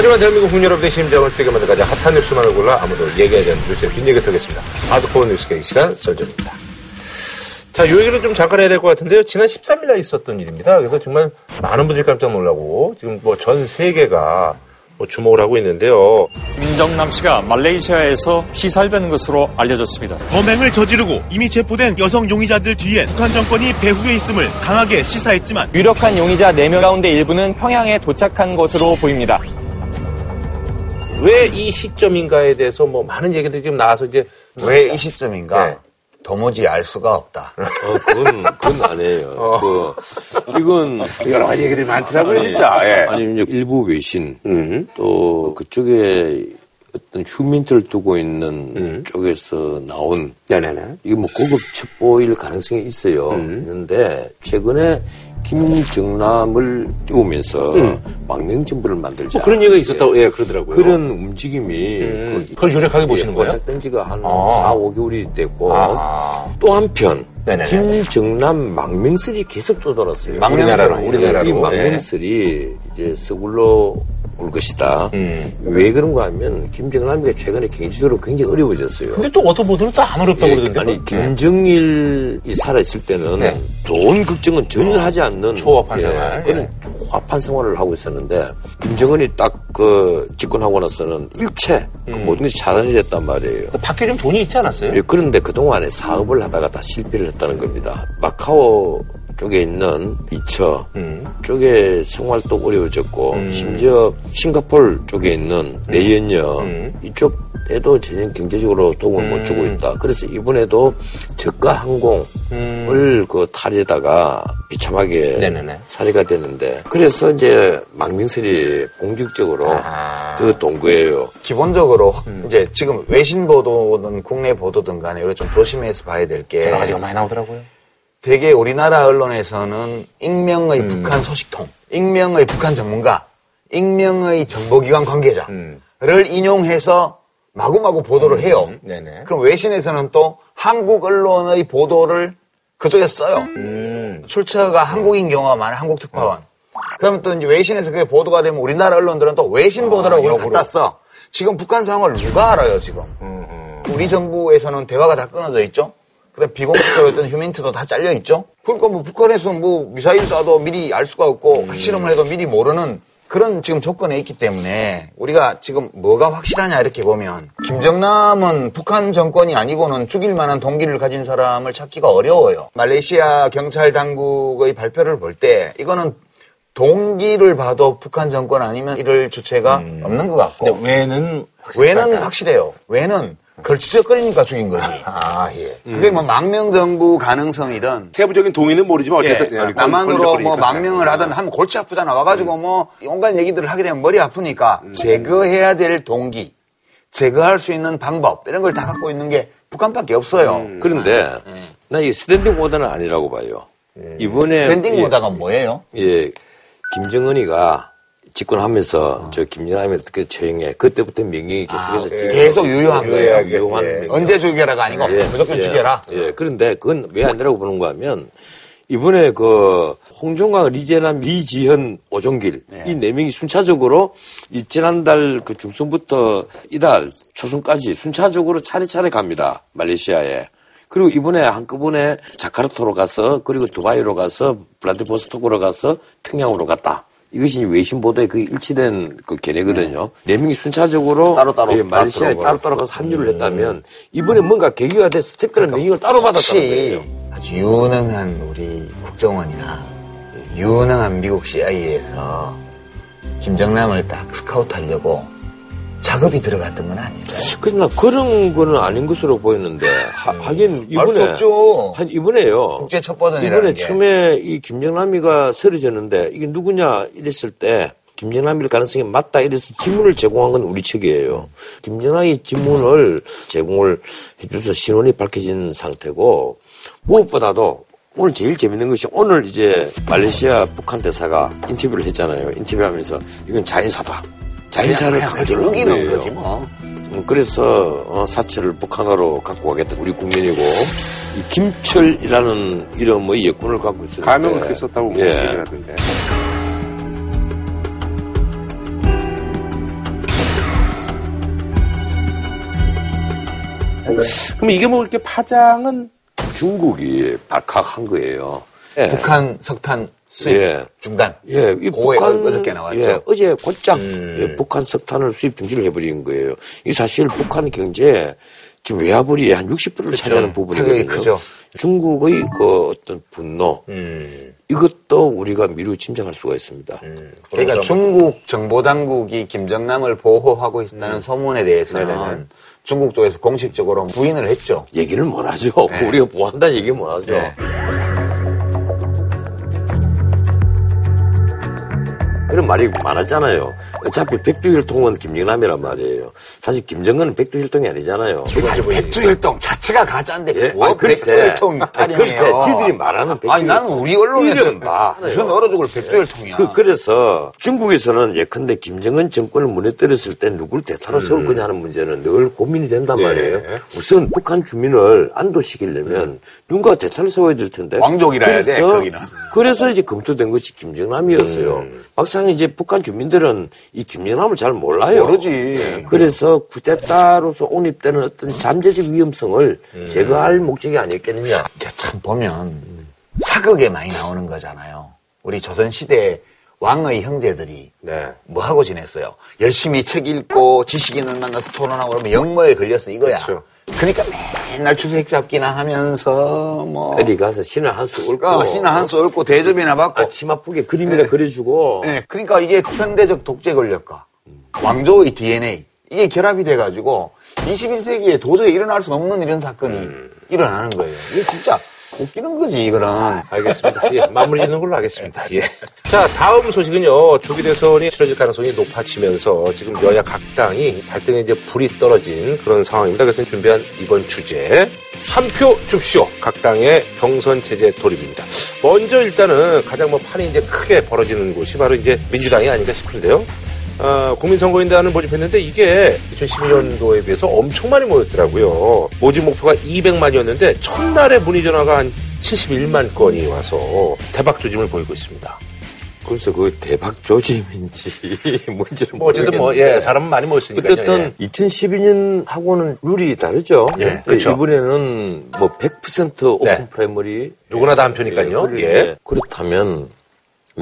하지만 대한민국 국민 여러분의 심장을 뛰게 만든 가장 핫한 뉴스만을 골라 아무도 얘기하지 않는 뉴스의 뒷얘기 털겠습니다. 하드코어 뉴스가 이 시간 썰전입니다. 자, 요 얘기를 좀 잠깐 해야 될 것 같은데요. 지난 13일 날 있었던 일입니다. 그래서 정말 많은 분들이 깜짝 놀라고 지금 뭐 전 세계가 뭐 주목을 하고 있는데요. 김정남 씨가 말레이시아에서 피살된 것으로 알려졌습니다. 범행을 저지르고 이미 체포된 여성 용의자들 뒤엔 북한 정권이 배후에 있음을 강하게 시사했지만 유력한 용의자 4명 가운데 일부는 평양에 도착한 것으로 보입니다. 왜 이 시점인가에 대해서 뭐 많은 얘기들이 지금 나와서 이제 왜 이 시점인가? 네. 도무지 알 수가 없다. 어, 그건, 그건 아니에요. 그, 이건. 여러 가지 얘기들이 많더라고요, 진짜. 예. 아니, 이제 일부 외신, 음. 또 그쪽에 어떤 휴민트를 두고 있는 음. 쪽에서 나온 네네네. 이게 뭐 고급 첩보일 가능성이 있어요. 음. 있는데 최근에 김정남을 띄우면서 음. 망명 정부를 만들자. 뭐 그런 얘기가 있었다고 예 그러더라고요. 그런 움직임이 음. 그 걸 유력하게 보시는 거예요? 고착된 지가 한 아. 4, 5개월이 됐고 아. 또 한편 네네네. 김정남 망명설이 계속 또 돌았어요. 우리나라로, 이- 우리나라로. 이 망명설이 이제 서굴로 올 것이다. 음. 왜 그런가 하면 김정남이가 최근에 경제적으로 굉장히 어려워졌어요. 근데 또 어떤 보도는 또 안 어렵다고 예, 그러던데. 아니 김정일이 살아있을 때는 네. 돈 걱정은 전혀 하지 않는 초합한 생활. 그런 예. 호합한 생활을 하고 있었는데 김정은이 딱 그 집권하고 나서는 일체 그 음. 모든 것이 차단이 됐단 말이에요. 밖에 좀 돈이 있지 않았어요? 예, 그런데 그동안에 사업을 하다가 다 실패를 했다는 겁니다. 마카오 쪽에 있는 이처 음. 쪽에 생활도 어려워졌고 음. 심지어 싱가폴 쪽에 있는 내연녀 음. 이쪽에도 전혀 경제적으로 도움을 못 주고 있다. 그래서 이번에도 저가 항공을 음. 그 탈에다가 비참하게 네네네. 살해가 됐는데 그래서 이제 망명설이 공식적으로 아. 더돈 거예요. 기본적으로 확- 음. 이제 지금 외신 보도든 국내 보도든 간에 우리가 좀 조심해서 봐야 될 게 여러 가지가 많이 나오더라고요. 되게 우리나라 언론에서는 익명의 음. 북한 소식통, 익명의 북한 전문가, 익명의 정보기관 관계자를 음. 인용해서 마구마구 보도를 해요. 네네. 그럼 외신에서는 또 한국 언론의 보도를 그쪽에 써요. 음. 출처가 한국인 경우가 많아, 한국 특파원. 그러면 또 이제 외신에서 그게 보도가 되면 우리나라 언론들은 또 외신 보도라고 그걸 갖다 써. 지금 북한 상황을 누가 알아요, 지금? 우리 정부에서는 대화가 다 끊어져 있죠? 비공식적으로 어떤 휴민트도 다 잘려 있죠? 그러니까 뭐 북한에서 뭐 미사일 쏴도 미리 알 수가 없고 핵실험을 해도 미리 모르는 그런 지금 조건에 있기 때문에 우리가 지금 뭐가 확실하냐 이렇게 보면 김정남은 북한 정권이 아니고는 죽일 만한 동기를 가진 사람을 찾기가 어려워요. 말레이시아 경찰 당국의 발표를 볼 때 이거는 동기를 봐도 북한 정권 아니면 이럴 주체가 없는 것 같고 근데 왜는 왜는 확실해요. 왜는 걸치적거리니까 죽인 거지. 아 예. 그게 뭐 망명 정부 가능성이든 세부적인 동의는 모르지만 예, 어쨌든 예, 남한으로 뭐 걸리적거리니까. 망명을 하든 하면 골치 아프잖아. 와가지고 뭐 온갖 얘기들을 하게 되면 머리 아프니까 제거해야 될 동기, 제거할 수 있는 방법 이런 걸 다 갖고 있는 게 북한밖에 없어요. 그런데 나 이 standing order는 아니라고 봐요. 이번에 standing 예, order가 뭐예요? 예, 김정은이가 집권하면서 저 김정남이 어떻게 처형해 그때부터 명령이 계속해서 지금 계속 유효한 거예요. 유효한 예. 명령. 언제 죽여라가 아니고 예, 무조건 예, 죽여라. 예, 그런데 그건 왜 아니라고 보는 거 하면 이번에 그 홍종강, 리재남, 리지현, 오종길 이 네 명이 순차적으로 이 지난달 그 중순부터 이달 초순까지 순차적으로 차례차례 갑니다 말레이시아에. 그리고 이번에 한꺼번에 자카르타로 가서 그리고 두바이로 가서 블라디보스토크로 가서 평양으로 갔다. 이것이 외신 보도에 그 일치된 그 견해거든요. 네 명이 순차적으로 따로따로 예, 따로 따로따로 가서 합류를 했다면 이번에 뭔가 계기가 돼서 특별한 명령을 따로 받았다는 거예요. 아주 유능한 우리 국정원이나 유능한 미국 CIA에서 김정남을 딱 스카우트 하려고 작업이 들어갔던 건 아닐까요? 그래서 나 그런 거는 아닌 것으로 보였는데 하, 긴알수 이번에. 한 이번에요. 국제 첫 버전이라는 이번에 게. 처음에 이 김정남이가 쓰러졌는데 이게 누구냐 이랬을 때 김정남일 가능성이 맞다 이래서 지문을 제공한 건 우리 측이에요. 김정남이 지문을 제공을 해줘서 신원이 밝혀진 상태고 무엇보다도 오늘 제일 재밌는 것이 오늘 이제 말레이시아 북한 대사가 인터뷰를 했잖아요. 인터뷰하면서 이건 자연사다. 자신사를 강제로 우기는 거지 뭐. 음, 그래서 어, 사체를 북한으로 갖고 가겠다 우리 국민이고 이 김철이라는 이름의 여권을 갖고 있었는데 가명을 그렇게 썼다고 예. 얘기하던데 그럼 이게 뭐 이렇게 파장은 중국이 발칵한 거예요. 예. 북한 석탄 수입 예. 중단. 예, 이 북한 어저께 나왔죠. 예, 어제 곧장 음. 예, 북한 석탄을 수입 중지를 해버린 거예요. 이 사실 북한 경제 지금 외화벌이 한 60%를 차지하는 부분이거든요. 크죠. 중국의 그 어떤 분노 음. 이것도 우리가 미루 짐작할 수가 있습니다. 그러니까 중국 정보 당국이 김정남을 보호하고 있다는 소문에 대해서는 중국 쪽에서 공식적으로 부인을 했죠. 얘기를 못 하죠. 네. 우리가 보한다는 얘기 못 하죠. 네. 이런 말이 많았잖아요. 어차피 백두혈통은 김정남이란 말이에요. 사실 김정은은 백두혈통이 아니잖아요. 아니, 백두혈통 자체가 가짜인데 예? 뭐 아니, 글쎄. 백두혈통 타령이에요. 글쎄, 지들이 말하는 아니 나는 우리 언론에서 봐. 무슨 얼어 죽을 백두혈통이야. 그, 그래서 중국에서는 예컨대 김정은 정권을 무너뜨렸을 때 누굴 대타로 세울 거냐 하는 문제는 늘 고민이 된단 네. 말이에요. 우선 북한 주민을 안도시키려면 누군가 대타를 세워야 될 텐데. 왕족이라 해야 돼, 거기는. 그래서 이제 검토된 것이 김정남이었어요. 음. 막상 이제 북한 주민들은 이 김정남을 잘 몰라요. 모르지. 그래서 쿠데타로서 옹립되는 어떤 잠재적 위험성을 음. 제거할 목적이 아니었겠느냐. 참 보면 사극에 많이 나오는 거잖아요. 우리 조선 시대 왕의 형제들이 네. 뭐 하고 지냈어요? 열심히 책 읽고 지식인을 만나서 토론하고 그러면 역모에 걸렸어 이거야. 그렇죠. 그러니까 맨날 주색 잡기나 하면서 뭐 어디 가서 신을 한수 읊고. 어, 신나 한수 읊고 대접이나 받고. 아침 아프게 그림이나 그려주고. 네, 그러니까 이게 현대적 독재 권력과 왕조의 DNA 이게 결합이 돼가지고 21세기에 도저히 일어날 수 없는 이런 사건이 일어나는 거예요. 이게 진짜 웃기는 거지 이거는. 알겠습니다. 예, 마무리 짓는 걸로 하겠습니다. 예. 자, 다음 소식은요. 조기 대선이 치러질 가능성이 높아지면서 지금 여야 각 당이 발등에 이제 불이 떨어진 그런 상황입니다. 그래서 준비한 이번 주제 3표 줍쇼 각 당의 경선 체제 돌입입니다. 먼저 일단은 가장 뭐 판이 이제 크게 벌어지는 곳이 바로 이제 민주당이 아닌가 싶은데요. 어, 국민선거인단을 모집했는데 이게 2012년도에 비해서 엄청 많이 모였더라고요. 모집 목표가 200만이었는데 첫날에 문의 전화가 한 71만 건이 와서 대박 조짐을 보이고 있습니다. 그래서 그 대박 조짐인지 뭔지는 뭐 어쨌든 뭐. 예, 사람 많이 모였으니까. 어쨌든 2012년 하고는 룰이 다르죠. 예, 그렇죠. 이번에는 뭐 100% 오픈 네. primary 누구나 다 한 표니까요. 예, 예. 그렇다면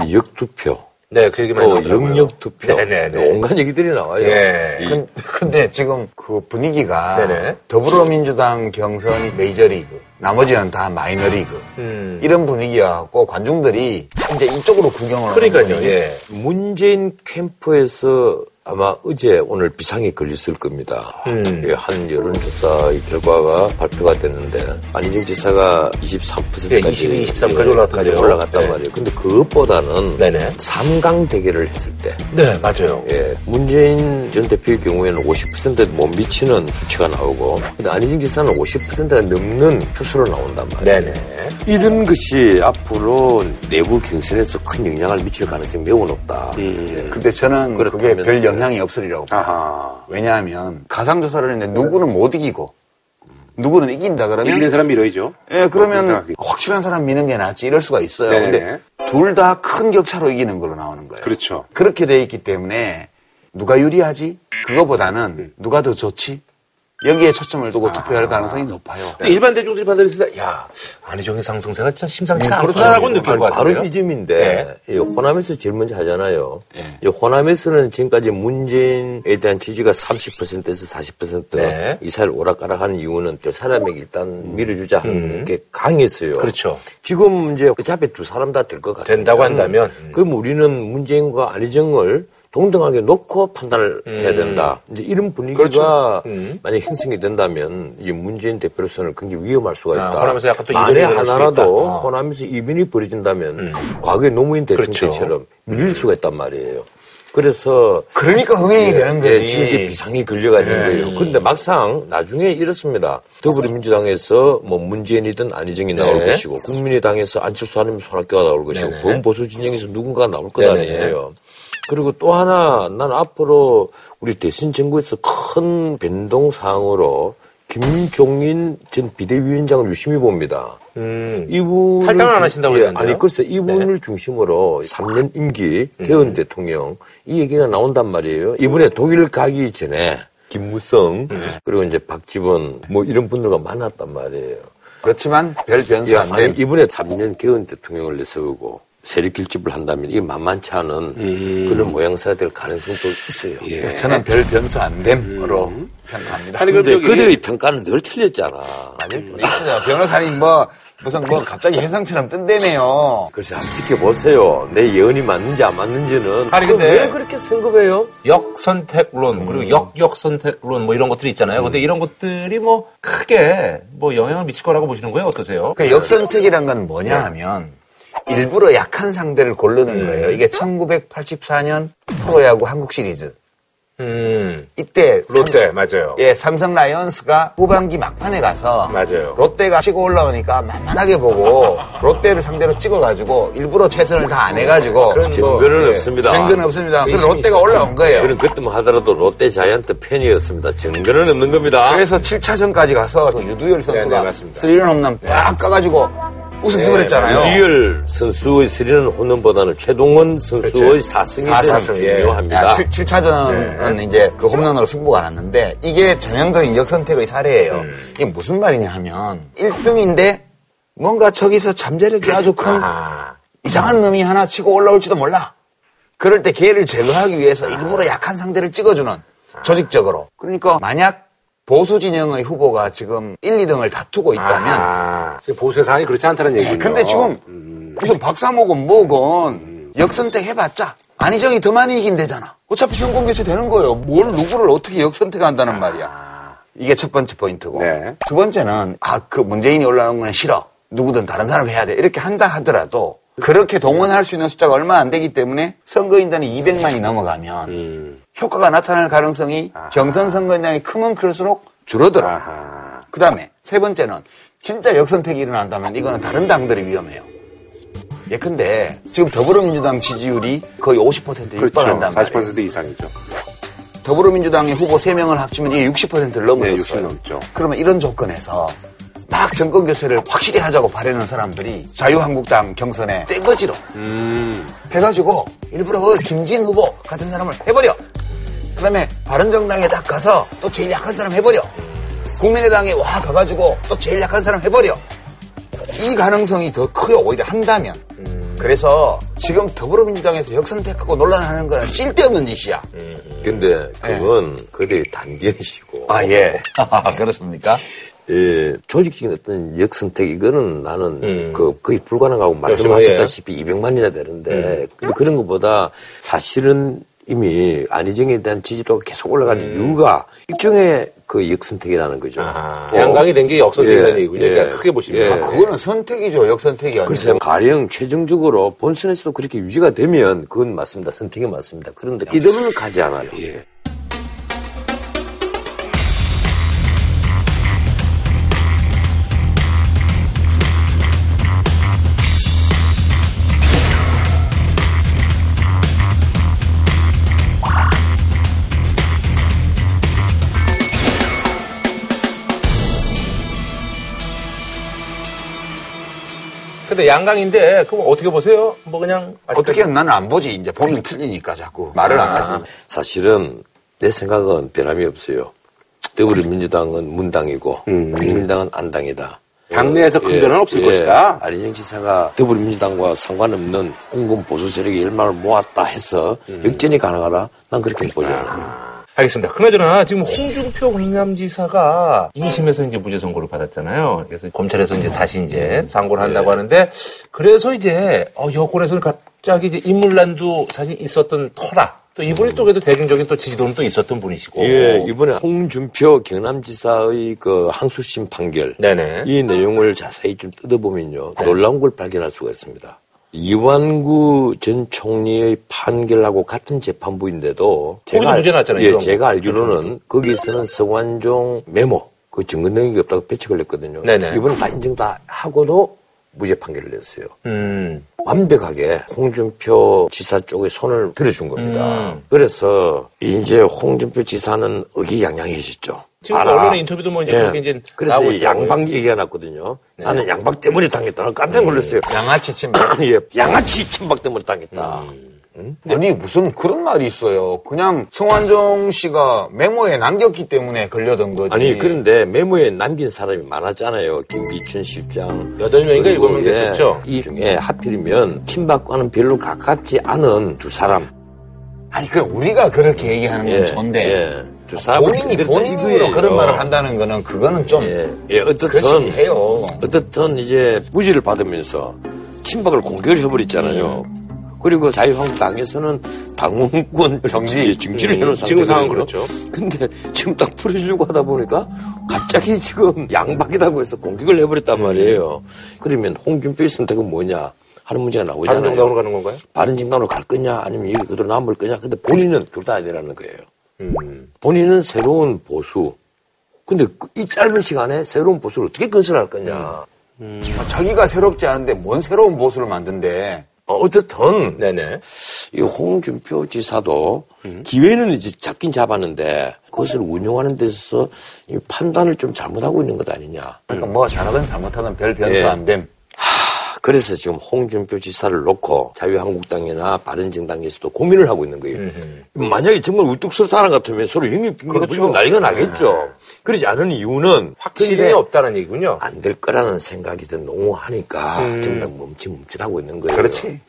이 역투표, 네, 그 얘기 많이 또 나오더라고요. 영역 투표, 네네네. 온갖 얘기들이 나와요. 예. 이- 근- 근데 지금 그 분위기가 네네. 더불어민주당 경선이 메이저리그, 나머지는 다 마이너리그 음. 이런 분위기였고 관중들이 다 이제 이쪽으로 구경을 그러니까요. 예. 문재인 캠프에서 아마 어제 오늘 비상이 걸렸을 겁니다. 음. 예, 한 여론조사의 결과가 발표가 됐는데 안희정 지사가 23%까지 예, 22, 23 까지 올라갔던데요. 올라갔단 네. 말이에요. 근데 그것보다는 네네. 3강 대결을 했을 때 네, 맞아요. 예, 문재인 전 대표의 경우에는 50%못 미치는 수치가 나오고, 근데 안희정 지사는 50%가 넘는 표수로 나온단 말이에요. 네네. 이런 것이 앞으로 내부 경선에서 큰 영향을 미칠 가능성이 매우 높다. 예. 근데 저는 그게 별 영향이 없으리라고 봐요. 아하. 왜냐하면 가상조사를 했는데 누구는 못 이기고 누구는 이긴다 그러면 이기는 사람 밀어야죠. 예, 그러면 생각이. 확실한 사람 미는 게 낫지 이럴 수가 있어요. 네네. 근데 둘 다 큰 격차로 이기는 걸로 나오는 거예요. 그렇죠. 그렇게 돼 있기 때문에 누가 유리하지? 그거보다는 누가 더 좋지? 여기에 초점을 두고 투표할 가능성이 높아요. 근데 일반 대중들이 받아들였을 때, 야, 안희정의 상승세가 진짜 심상치 음, 않구나라고 그렇죠. 느낀 것 아니, 바로 같아요. 이 점인데, 이 호남에서 제일 먼저 하잖아요. 이 호남에서는 지금까지 문재인에 대한 지지가 30%에서 40% 네. 이사를 오락가락하는 이유는 또 사람에게 일단 밀어주자 하는 게 강했어요. 그렇죠. 지금 이제 어차피 두 사람 다 될 것 같아요. 된다고 한다면, 음. 그럼 우리는 문재인과 안희정을 동등하게 놓고 판단을 해야 된다. 이제 이런 분위기가 음. 그렇죠. 음. 만약 형성이 된다면 이 문재인 대표로서는 굉장히 위험할 수가 아, 있다. 호남에서 약간 또 만에 하나라도 있다. 어. 호남에서 이변이 벌어진다면 과거의 노무현 대통령 그렇죠. 때처럼 밀릴 수가 있단 말이에요. 그래서 그러니까 흥행이 되는 거지. 예, 지금 이제 비상이 걸려가 있는 거예요. 그런데 막상 나중에 이렇습니다. 더불어민주당에서 뭐 문재인이든 안희정이 나올 네. 것이고 국민의당에서 안철수 아니면 손학규가 나올 것이고 네네. 범보수 진영에서 누군가 나올 것 네네. 아니에요. 그리고 또 하나 나는 앞으로 우리 대선 정부에서 큰 변동 사항으로 김종인 전 비대위원장을 유심히 봅니다. 음. 이분 탈당을 안 하신다고 그랬는데요? 네. 아니 글쎄 이분을 중심으로 3년 임기 대원 음. 대통령 이 얘기가 나온단 말이에요. 이번에 독일 가기 전에 김무성 그리고 이제 박지원 뭐 이런 분들과 만났단 말이에요. 그렇지만 별 변수 야, 안 됨. 이번에 3년 개헌 대통령을 내세우고 세력길집을 한다면 이게 만만치 않은 그런 모양새가 될 가능성도 있어요. 예, 저는 별 변수 안 됨으로 평가합니다. 아니, 근데 그들의 평가는 늘 틀렸잖아. 있어요. 변호사님 뭐 무슨 뭐 갑자기 해상처럼 뜬다며요. 그래서 한번 지켜보세요. 내 예언이 맞는지 안 맞는지는. 아니, 근데- 왜 그렇게 생각해요? 역선택론 그리고 역역선택론 뭐 이런 것들이 있잖아요. 근데 이런 것들이 뭐 크게 뭐 영향을 미칠 거라고 보시는 거예요? 어떠세요? 그 역선택이란 건 뭐냐 하면 일부러 약한 상대를 고르는 거예요. 이게 1984년 프로야구 한국 시리즈. 음, 이때 롯데 맞아요. 예, 삼성 라이언스가 후반기 막판에 가서 맞아요. 롯데가 치고 올라오니까 만만하게 보고 롯데를 상대로 찍어가지고 일부러 최선을 다 안 해가지고 그런 증거는 뭐, 예. 없습니다. 증거는 없습니다. 근데 의심이 롯데가 있었죠. 올라온 거예요. 그런 그때만 하더라도 롯데 자이언트 팬이었습니다. 증거는 없는 겁니다. 그래서 7차전까지 가서 그 유두열 선수가 네, 네, 맞습니다. 스리런 홈런 빡 까가지고 우승수 그랬잖아요. 유두열 선수의 스리런 홈런보다는 최동원 선수의 그렇죠. 사승이 사승. 중요합니다. 7, 차전은 이제 그 홈런으로 승부가 났는데 이게 전형적인 역선택의 사례예요. 음. 이게 무슨 말이냐 하면 1등인데 뭔가 저기서 잠재력이 아주 큰 아, 이상한 놈이 하나 치고 올라올지도 몰라. 그럴 때 걔를 제거하기 위해서 일부러 약한 상대를 찍어주는 조직적으로. 그러니까 만약 보수 진영의 후보가 지금 1, 2등을 다투고 있다면 아, 지금 보수의 상황이 그렇지 않다는 얘기군요. 근데 지금 무슨 박사모건 뭐건 역선택 해봤자 안희정이 더 많이 이긴 되잖아. 어차피 전공 교체 되는 거예요. 뭘 누구를 어떻게 역선택한다는 말이야. 이게 첫 번째 포인트고. 네. 두 번째는 아 그 문재인이 올라오는 건 싫어. 누구든 다른 사람 해야 돼. 이렇게 한다 하더라도 그렇게 동원할 수 있는 숫자가 얼마 안 되기 때문에 선거인단이 200만이 넘어가면 효과가 나타날 가능성이 경선 선거인단이 크면 클수록 줄어들어. 그 다음에 세 번째는 진짜 역선택이 일어난다면 이거는 다른 당들이 위험해요. 예컨대 지금 더불어민주당 지지율이 거의 50%에 육박한단 그렇죠. 말이에요. 40% 이상이죠. 더불어민주당의 후보 3명을 합치면 이게 60%를 넘어섰어요. 네, 60 넘죠. 그러면 이런 조건에서 막 정권 교체를 확실히 하자고 바라는 사람들이 자유한국당 경선에 떼거지로 음. 해가지고 일부러 그 김진 후보 같은 사람을 해버려. 그 다음에 바른정당에 딱 가서 또 제일 약한 사람 해버려. 국민의당에 와 가가지고 또 제일 약한 사람 해버려. 이 가능성이 더 커요. 오히려 한다면. 그래서 지금 더불어민주당에서 역선택하고 논란하는 거는 쓸데없는 짓이야. 근데 그건 그들의 단견이시고. 아, 예. 그렇습니까? 예, 조직적인 어떤 역선택 이거는 나는 음. 그 거의 불가능하고 말씀하셨다시피 200만이나 되는데 근데 그런 것보다 사실은 이미 안희정에 대한 지지도가 계속 올라가는 이유가 일종의 그 역선택이라는 거죠. 아, 어. 양강이 된 게 역선택이라는 예, 얘기군요. 예, 그러니까 크게 보시면. 예. 아, 그거는 선택이죠. 역선택이 아니고. 글쎄 가령 최종적으로 본선에서도 그렇게 유지가 되면 그건 맞습니다. 선택이 맞습니다. 그런데 이름은 가지 않아요. 근데 양강인데 그럼 어떻게 보세요? 뭐 그냥 어떻게 나는 안 보지. 이제 보면 틀리니까 자꾸 말을 안 하지. 사실은 내 생각은 변함이 없어요. 더불어민주당은 문당이고 국민당은 안당이다. 당내에서 큰 예, 변화는 없을 예. 것이다. 안희정 지사가 더불어민주당과 상관없는 홍금 보수 세력의 일망을 모았다 해서 역전이 가능하다? 난 그렇게 보지 않아요. 알겠습니다. 그나저나 지금 홍준표 경남지사가 2심에서 이제 무죄 선고를 받았잖아요. 그래서 검찰에서 이제 다시 이제 상고를 한다고 하는데 그래서 이제 어, 여권에서는 갑자기 이제 인물난도 사실 있었던 터라. 또 이분이 또 그래도 대중적인 또 지지도는 또 있었던 분이시고. 예, 이번에 홍준표 경남지사의 그 항소심 판결. 네네. 이 내용을 자세히 좀 뜯어보면요. 놀라운 걸 발견할 수가 있습니다. 이완구 전 총리의 판결하고 같은 재판부인데도 거기도 무죄 났잖아요, 예. 제가 알기로는 거기서는 성완종 메모 그 증거 능력이 없다고 배치 걸렸거든요. 네네. 이번은 다 인정 다 하고도 무죄 판결을 냈어요. 음. 완벽하게 홍준표 지사 쪽에 손을 들어준 겁니다. 음. 그래서 이제 홍준표 지사는 의기양양해졌죠. 지금 알아. 언론의 인터뷰도 뭐 이제 그렇게 이제 그래서. 네. 양박 얘기가 났거든요. 나는 양박 때문에 당했다. 난 깜짝 놀랐어요. 양아치 침박. 예, 양아치 침박 때문에 당했다. 음. 아니 무슨 그런 말이 있어요. 그냥 성완종 씨가 메모에 남겼기 때문에 걸려던 거지. 아니 그런데 메모에 남긴 사람이 많았잖아요. 김기춘 실장. 여덟 명인가 일곱 명 그리고, 예, 됐었죠? 이 중에 하필이면 친박과는 별로 가깝지 않은 두 사람. 아니 그 우리가 그렇게 얘기하는 건 예, 좋은데 예. 본인이 본인으로 그런 말을 한다는 거는 그거는 좀 예, 예, 어떻든 해요. 어떻든 이제 무지를 받으면서 친박을 공격을 해버렸잖아요. 그리고 자유한국당에서는 당원권 정지, 증지를 해놓은 지금 상태거든요. 그렇죠. 근데 지금 딱 풀어주려고 하다 보니까 갑자기 지금 양박이라고 해서 공격을 해버렸단 말이에요. 그러면 홍준표의 선택은 뭐냐 하는 문제가 나오잖아요. 바른정당으로 가는 건가요? 바른정당으로 갈 거냐 아니면 여기 그대로 남을 거냐 근데 본인은 둘 다 아니라는 거예요. 음. 본인은 새로운 보수. 근데 그이 짧은 시간에 새로운 보수를 어떻게 건설할 거냐. 아, 자기가 새롭지 않은데 뭔 새로운 보수를 만든대. 어, 어쨌든 네네. 이 홍준표 지사도 기회는 이제 잡긴 잡았는데 그것을 운영하는 데서 이 판단을 좀 잘못하고 있는 것 아니냐. 그러니까 뭐가 잘하든 잘못하든 별 변수 예. 안 됨. 그래서 지금 홍준표 지사를 놓고 자유한국당이나 바른정당에서도 고민을 하고 있는 거예요. 만약에 정말 우뚝 설 사람 같으면 서로 영입 빙결 그렇죠. 난리가 나겠죠. 그러지 않은 이유는 근데 없다는 얘기군요. 안 될 거라는 생각이 더 농후하니까 정말 멈칫멈칫하고 있는 거예요. 그렇지.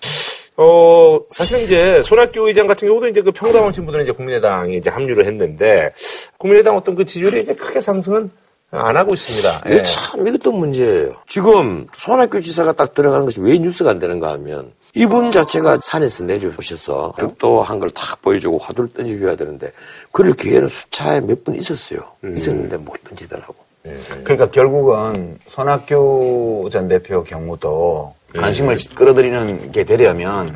어, 사실 이제 손학규 의장 같은 경우도 이제 그 평당원 신분으로 이제 국민의당에 이제 합류를 했는데 국민의당 어떤 그 지지율이 이제 크게 상승은 안 하고 있습니다. 이게 예. 참 이것도 문제예요. 지금 손학규 지사가 딱 들어가는 것이 왜 뉴스가 안 되는가 하면 이분 자체가 산에서 내려오셔서 격도한 걸 탁 보여주고 화두를 던져줘야 되는데 그럴 기회는 수차에 몇번 있었어요. 있었는데 못 던지더라고. 그러니까 결국은 손학규 전 대표 경우도 관심을 끌어들이는 게 되려면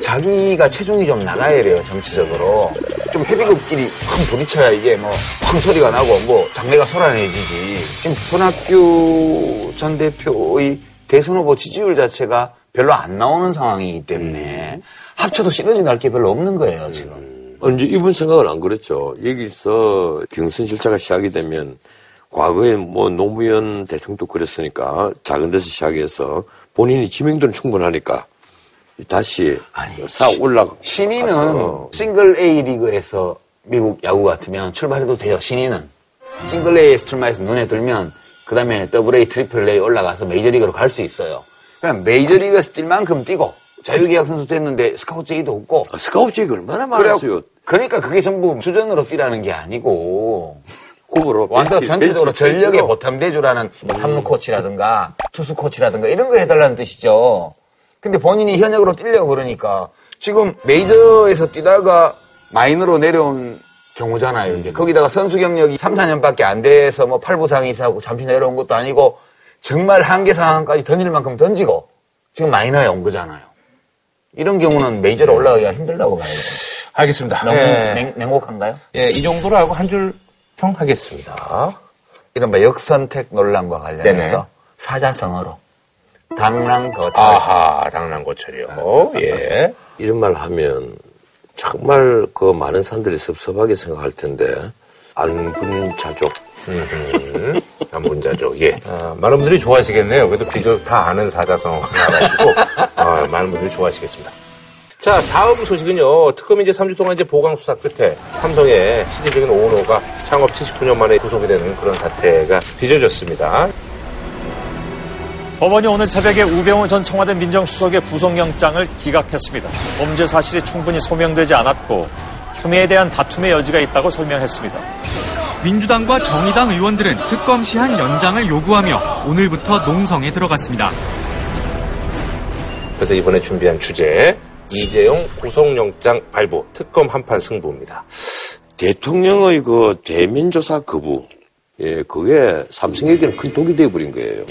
자기가 체중이 좀 나가야 돼요 정치적으로 좀 헤비급끼리 확 부딪혀야 이게 뭐쾅 소리가 나고 뭐 장래가 솟아내지지. 지금 손학규 전 대표의 대선 후보 지지율 자체가 별로 안 나오는 상황이기 때문에 합쳐도 시너지 날 게 별로 없는 거예요 지금. 어, 이제 이분 생각은 안 그랬죠. 여기서 경선 절차가 시작이 되면 과거에 뭐 노무현 대통령도 그랬으니까 작은 데서 시작해서 본인이 지명도는 충분하니까 다시 사 올라가. 신인은 single A 리그에서 미국 야구 같으면 출발해도 돼요. 신인은 single A에서 출마해서 눈에 들면 그 다음에 double A, triple A 올라가서 메이저리그로 갈 수 있어요. 그냥 메이저리그에서 뛸 만큼 뛰고 자유계약 선수 됐는데 스카우트 제의도 없고 아, 스카우트가 얼마나 그래, 많았어요. 그러니까 그게 전부 수전으로 뛰라는 게 아니고 와서 벤치, 전체적으로 벤치, 전력에 벤치로. 보탬돼주라는 뭐 삼루 코치라든가 투수 코치라든가 이런 거 해달라는 뜻이죠. 근데 본인이 현역으로 뛰려고 그러니까 지금 메이저에서 뛰다가 마이너로 내려온 경우잖아요. 이제 거기다가 선수 경력이 3, 4년밖에 안 돼서 뭐 팔부상 이사하고 잠시 내려온 것도 아니고 정말 한계 상황까지 던질 만큼 던지고 지금 마이너에 온 거잖아요. 이런 경우는 메이저로 올라가기가 힘들다고 봐요. 알겠습니다. 너무 예. 맹, 맹목한가요? 예, 이 정도로 하고 한 줄 평하겠습니다. 이른바 역선택 논란과 관련해서 네네. 사자성어로 당랑 거절 아하, 당랑고철이요. 예. 이런 말 하면 정말 그 많은 사람들이 섭섭하게 생각할 텐데 안분자족 남분자죠. 예. 아, 많은 분들이 좋아하시겠네요. 그래도 비교 다 아는 사자성 나가지고 아, 많은 분들이 좋아하시겠습니다. 자, 다음 소식은요. 특검이 이제 3주 동안 이제 보강 수사 끝에 삼성의 실질적인 오너가 창업 79년 만에 구속이 되는 그런 사태가 빚어졌습니다. 법원이 오늘 새벽에 우병우 전 청와대 민정수석의 구속영장을 기각했습니다. 범죄 사실이 충분히 소명되지 않았고 혐의에 대한 다툼의 여지가 있다고 설명했습니다. 민주당과 정의당 의원들은 특검 시한 연장을 요구하며 오늘부터 농성에 들어갔습니다. 그래서 이번에 준비한 주제 이재용 구속영장 발부 특검 한판 승부입니다. 대통령의 그 대면조사 거부, 예, 그게 삼성에게는 큰 독이 되어버린 거예요.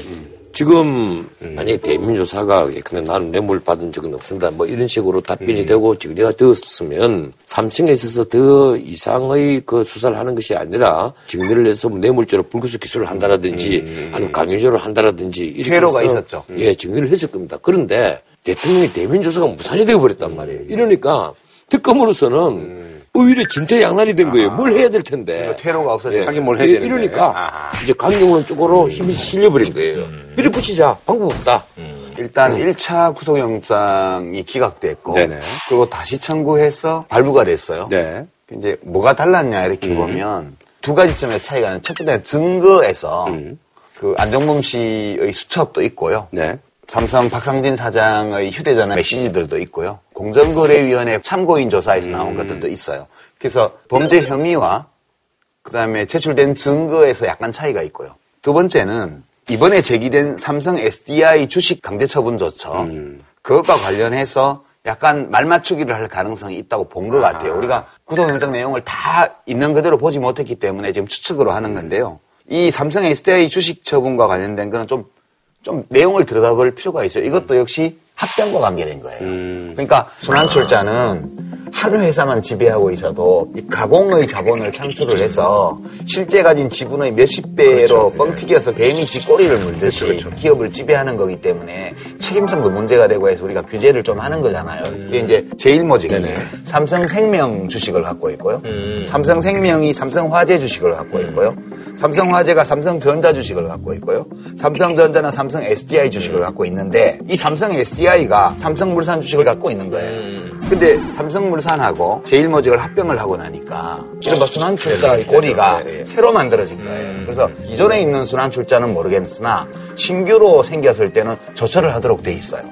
지금, 만약에 대면조사가, 예, 근데 나는 뇌물 받은 적은 없습니다. 뭐 이런 식으로 답변이 되고 증리가 되었으면 삼성에 있어서 더 이상의 그 수사를 하는 것이 아니라 증리를 해서 뭐 뇌물죄로 불구속 기소를 한다라든지 아니면 강요죄로 한다라든지 이렇게 퇴로가 있었죠. 예, 증리를 했을 겁니다. 그런데 대통령이 대면조사가 무산이 되어버렸단 말이에요. 이러니까 특검으로서는 오히려 진퇴양난이 된 거예요. 뭘 해야 될 텐데. 퇴로가 없어져. 예. 하긴 뭘 해야 예, 되는데. 이러니까 이제 강경원 쪽으로 힘이 실려버린 거예요. 밀어붙이자. 방법 없다. 일단 1차 구속영장이 기각됐고 네네. 그리고 다시 청구해서 발부가 됐어요. 네. 이제 뭐가 달랐냐 이렇게 보면 두 가지 점에서 차이가 나는 첫 번째는 증거에서 그 안정범 씨의 수첩도 있고요. 네. 삼성 박상진 사장의 휴대전화 메시지들도 있고요. 공정거래위원회 참고인 조사에서 나온 것들도 있어요. 그래서 범죄 혐의와 그다음에 제출된 증거에서 약간 차이가 있고요. 두 번째는 이번에 제기된 삼성 SDI 주식 강제 처분 조처 그것과 관련해서 약간 말 맞추기를 할 가능성이 있다고 본 것 같아요. 우리가 구속영장 내용을 다 있는 그대로 보지 못했기 때문에 지금 추측으로 하는 건데요. 이 삼성 SDI 주식 처분과 관련된 거는 좀, 좀 내용을 들여다볼 필요가 있어요. 이것도 역시 합병과 관계된 거예요. 그러니까 순환출자는 한 회사만 지배하고 있어도 이 가공의 자본을 창출을 해서 실제 가진 지분의 몇십 배로 뻥튀기해서 뱀이 지 꼬리를 물듯이 기업을 지배하는 거기 때문에 책임성도 문제가 되고 해서 우리가 규제를 좀 하는 거잖아요. 이게 이제 제일모직이 삼성생명 주식을 갖고 있고요. 삼성생명이 삼성화재 주식을 갖고 있고요. 삼성화재가 삼성전자 주식을 갖고 있고요. 삼성전자는 삼성 SDI 주식을 갖고 있는데 이 삼성 SDI 가 삼성물산 주식을 갖고 있는 거예요. 근데 삼성물산하고 제일모직을 합병을 하고 나니까 이른바 순환출자 의 고리가 새로 만들어진 거예요. 그래서 기존에 있는 순환출자는 모르겠으나 신규로 생겼을 때는 조처를 하도록 돼 있어요.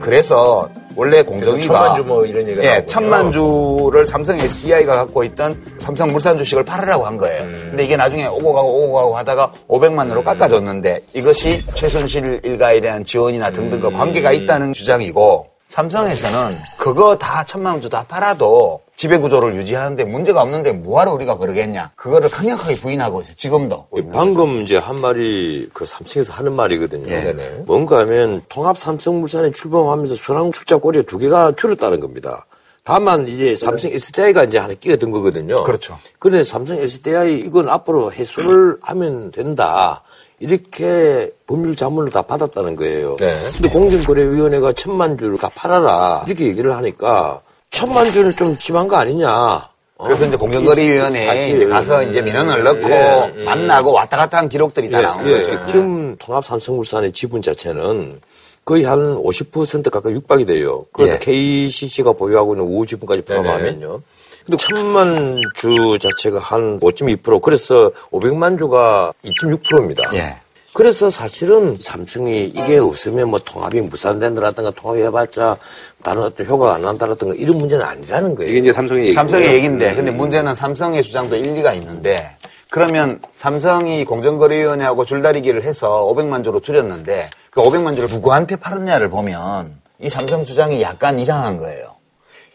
그래서 원래 공정위가 천만 주 뭐 이런 얘기가 예, 나오군요. 천만 주를 삼성 SDI가 갖고 있던 삼성 물산 주식을 팔으라고 한 거예요. 음. 근데 이게 나중에 오고 가고 오고 가고 하다가 500만으로 깎아줬는데 이것이 최순실 일가에 대한 지원이나 등등과 음. 관계가 있다는 주장이고 삼성에서는 그거 다 천만 주다 팔아도 지배 구조를 유지하는데 문제가 없는데 뭐하러 우리가 그러겠냐. 그거를 강력하게 부인하고 있어요. 지금도. 방금 이제 한 말이 그 삼성에서 하는 말이거든요. 예. 뭔가 하면 통합 삼성물산에 출범하면서 순환 출자 꼬리가 두 개가 줄었다는 겁니다. 다만 이제 삼성 SDI가 이제 하나 끼어든 거거든요. 그렇죠. 그런데 삼성 SDI 이건 앞으로 해소를 하면 된다. 이렇게 법률 자문을 다 받았다는 거예요. 네. 근데 공정거래위원회가 천만 주를 다 팔아라. 이렇게 얘기를 하니까 천만 주는 좀 심한 거 아니냐. 그래서 이제 공정거래위원회에 가서 이제 민원을 넣고 예, 음. 만나고 왔다 갔다 한 기록들이 다 나온 예, 거죠. 지금 통합 삼성물산의 지분 자체는 거의 한 50% 가까이 육박이 돼요. 그 예. KCC가 보유하고 있는 우호 지분까지 포함하면요. 근데 천만 주 자체가 한 5.2% 그래서 500만 주가 2.6%입니다. 예. 그래서 사실은 삼성이 이게 없으면 뭐 통합이 무산된다라든가 통합해봤자 다른 어떤 효과가 안 난다라든가 이런 문제는 아니라는 거예요. 이게 이제 삼성의 얘기. 삼성의 얘기인데, 근데 문제는 삼성의 주장도 일리가 있는데, 그러면 삼성이 공정거래위원회하고 줄다리기를 해서 500만 주로 줄였는데, 그 500만 주를 누구한테 팔았냐를 보면, 이 삼성 주장이 약간 이상한 거예요.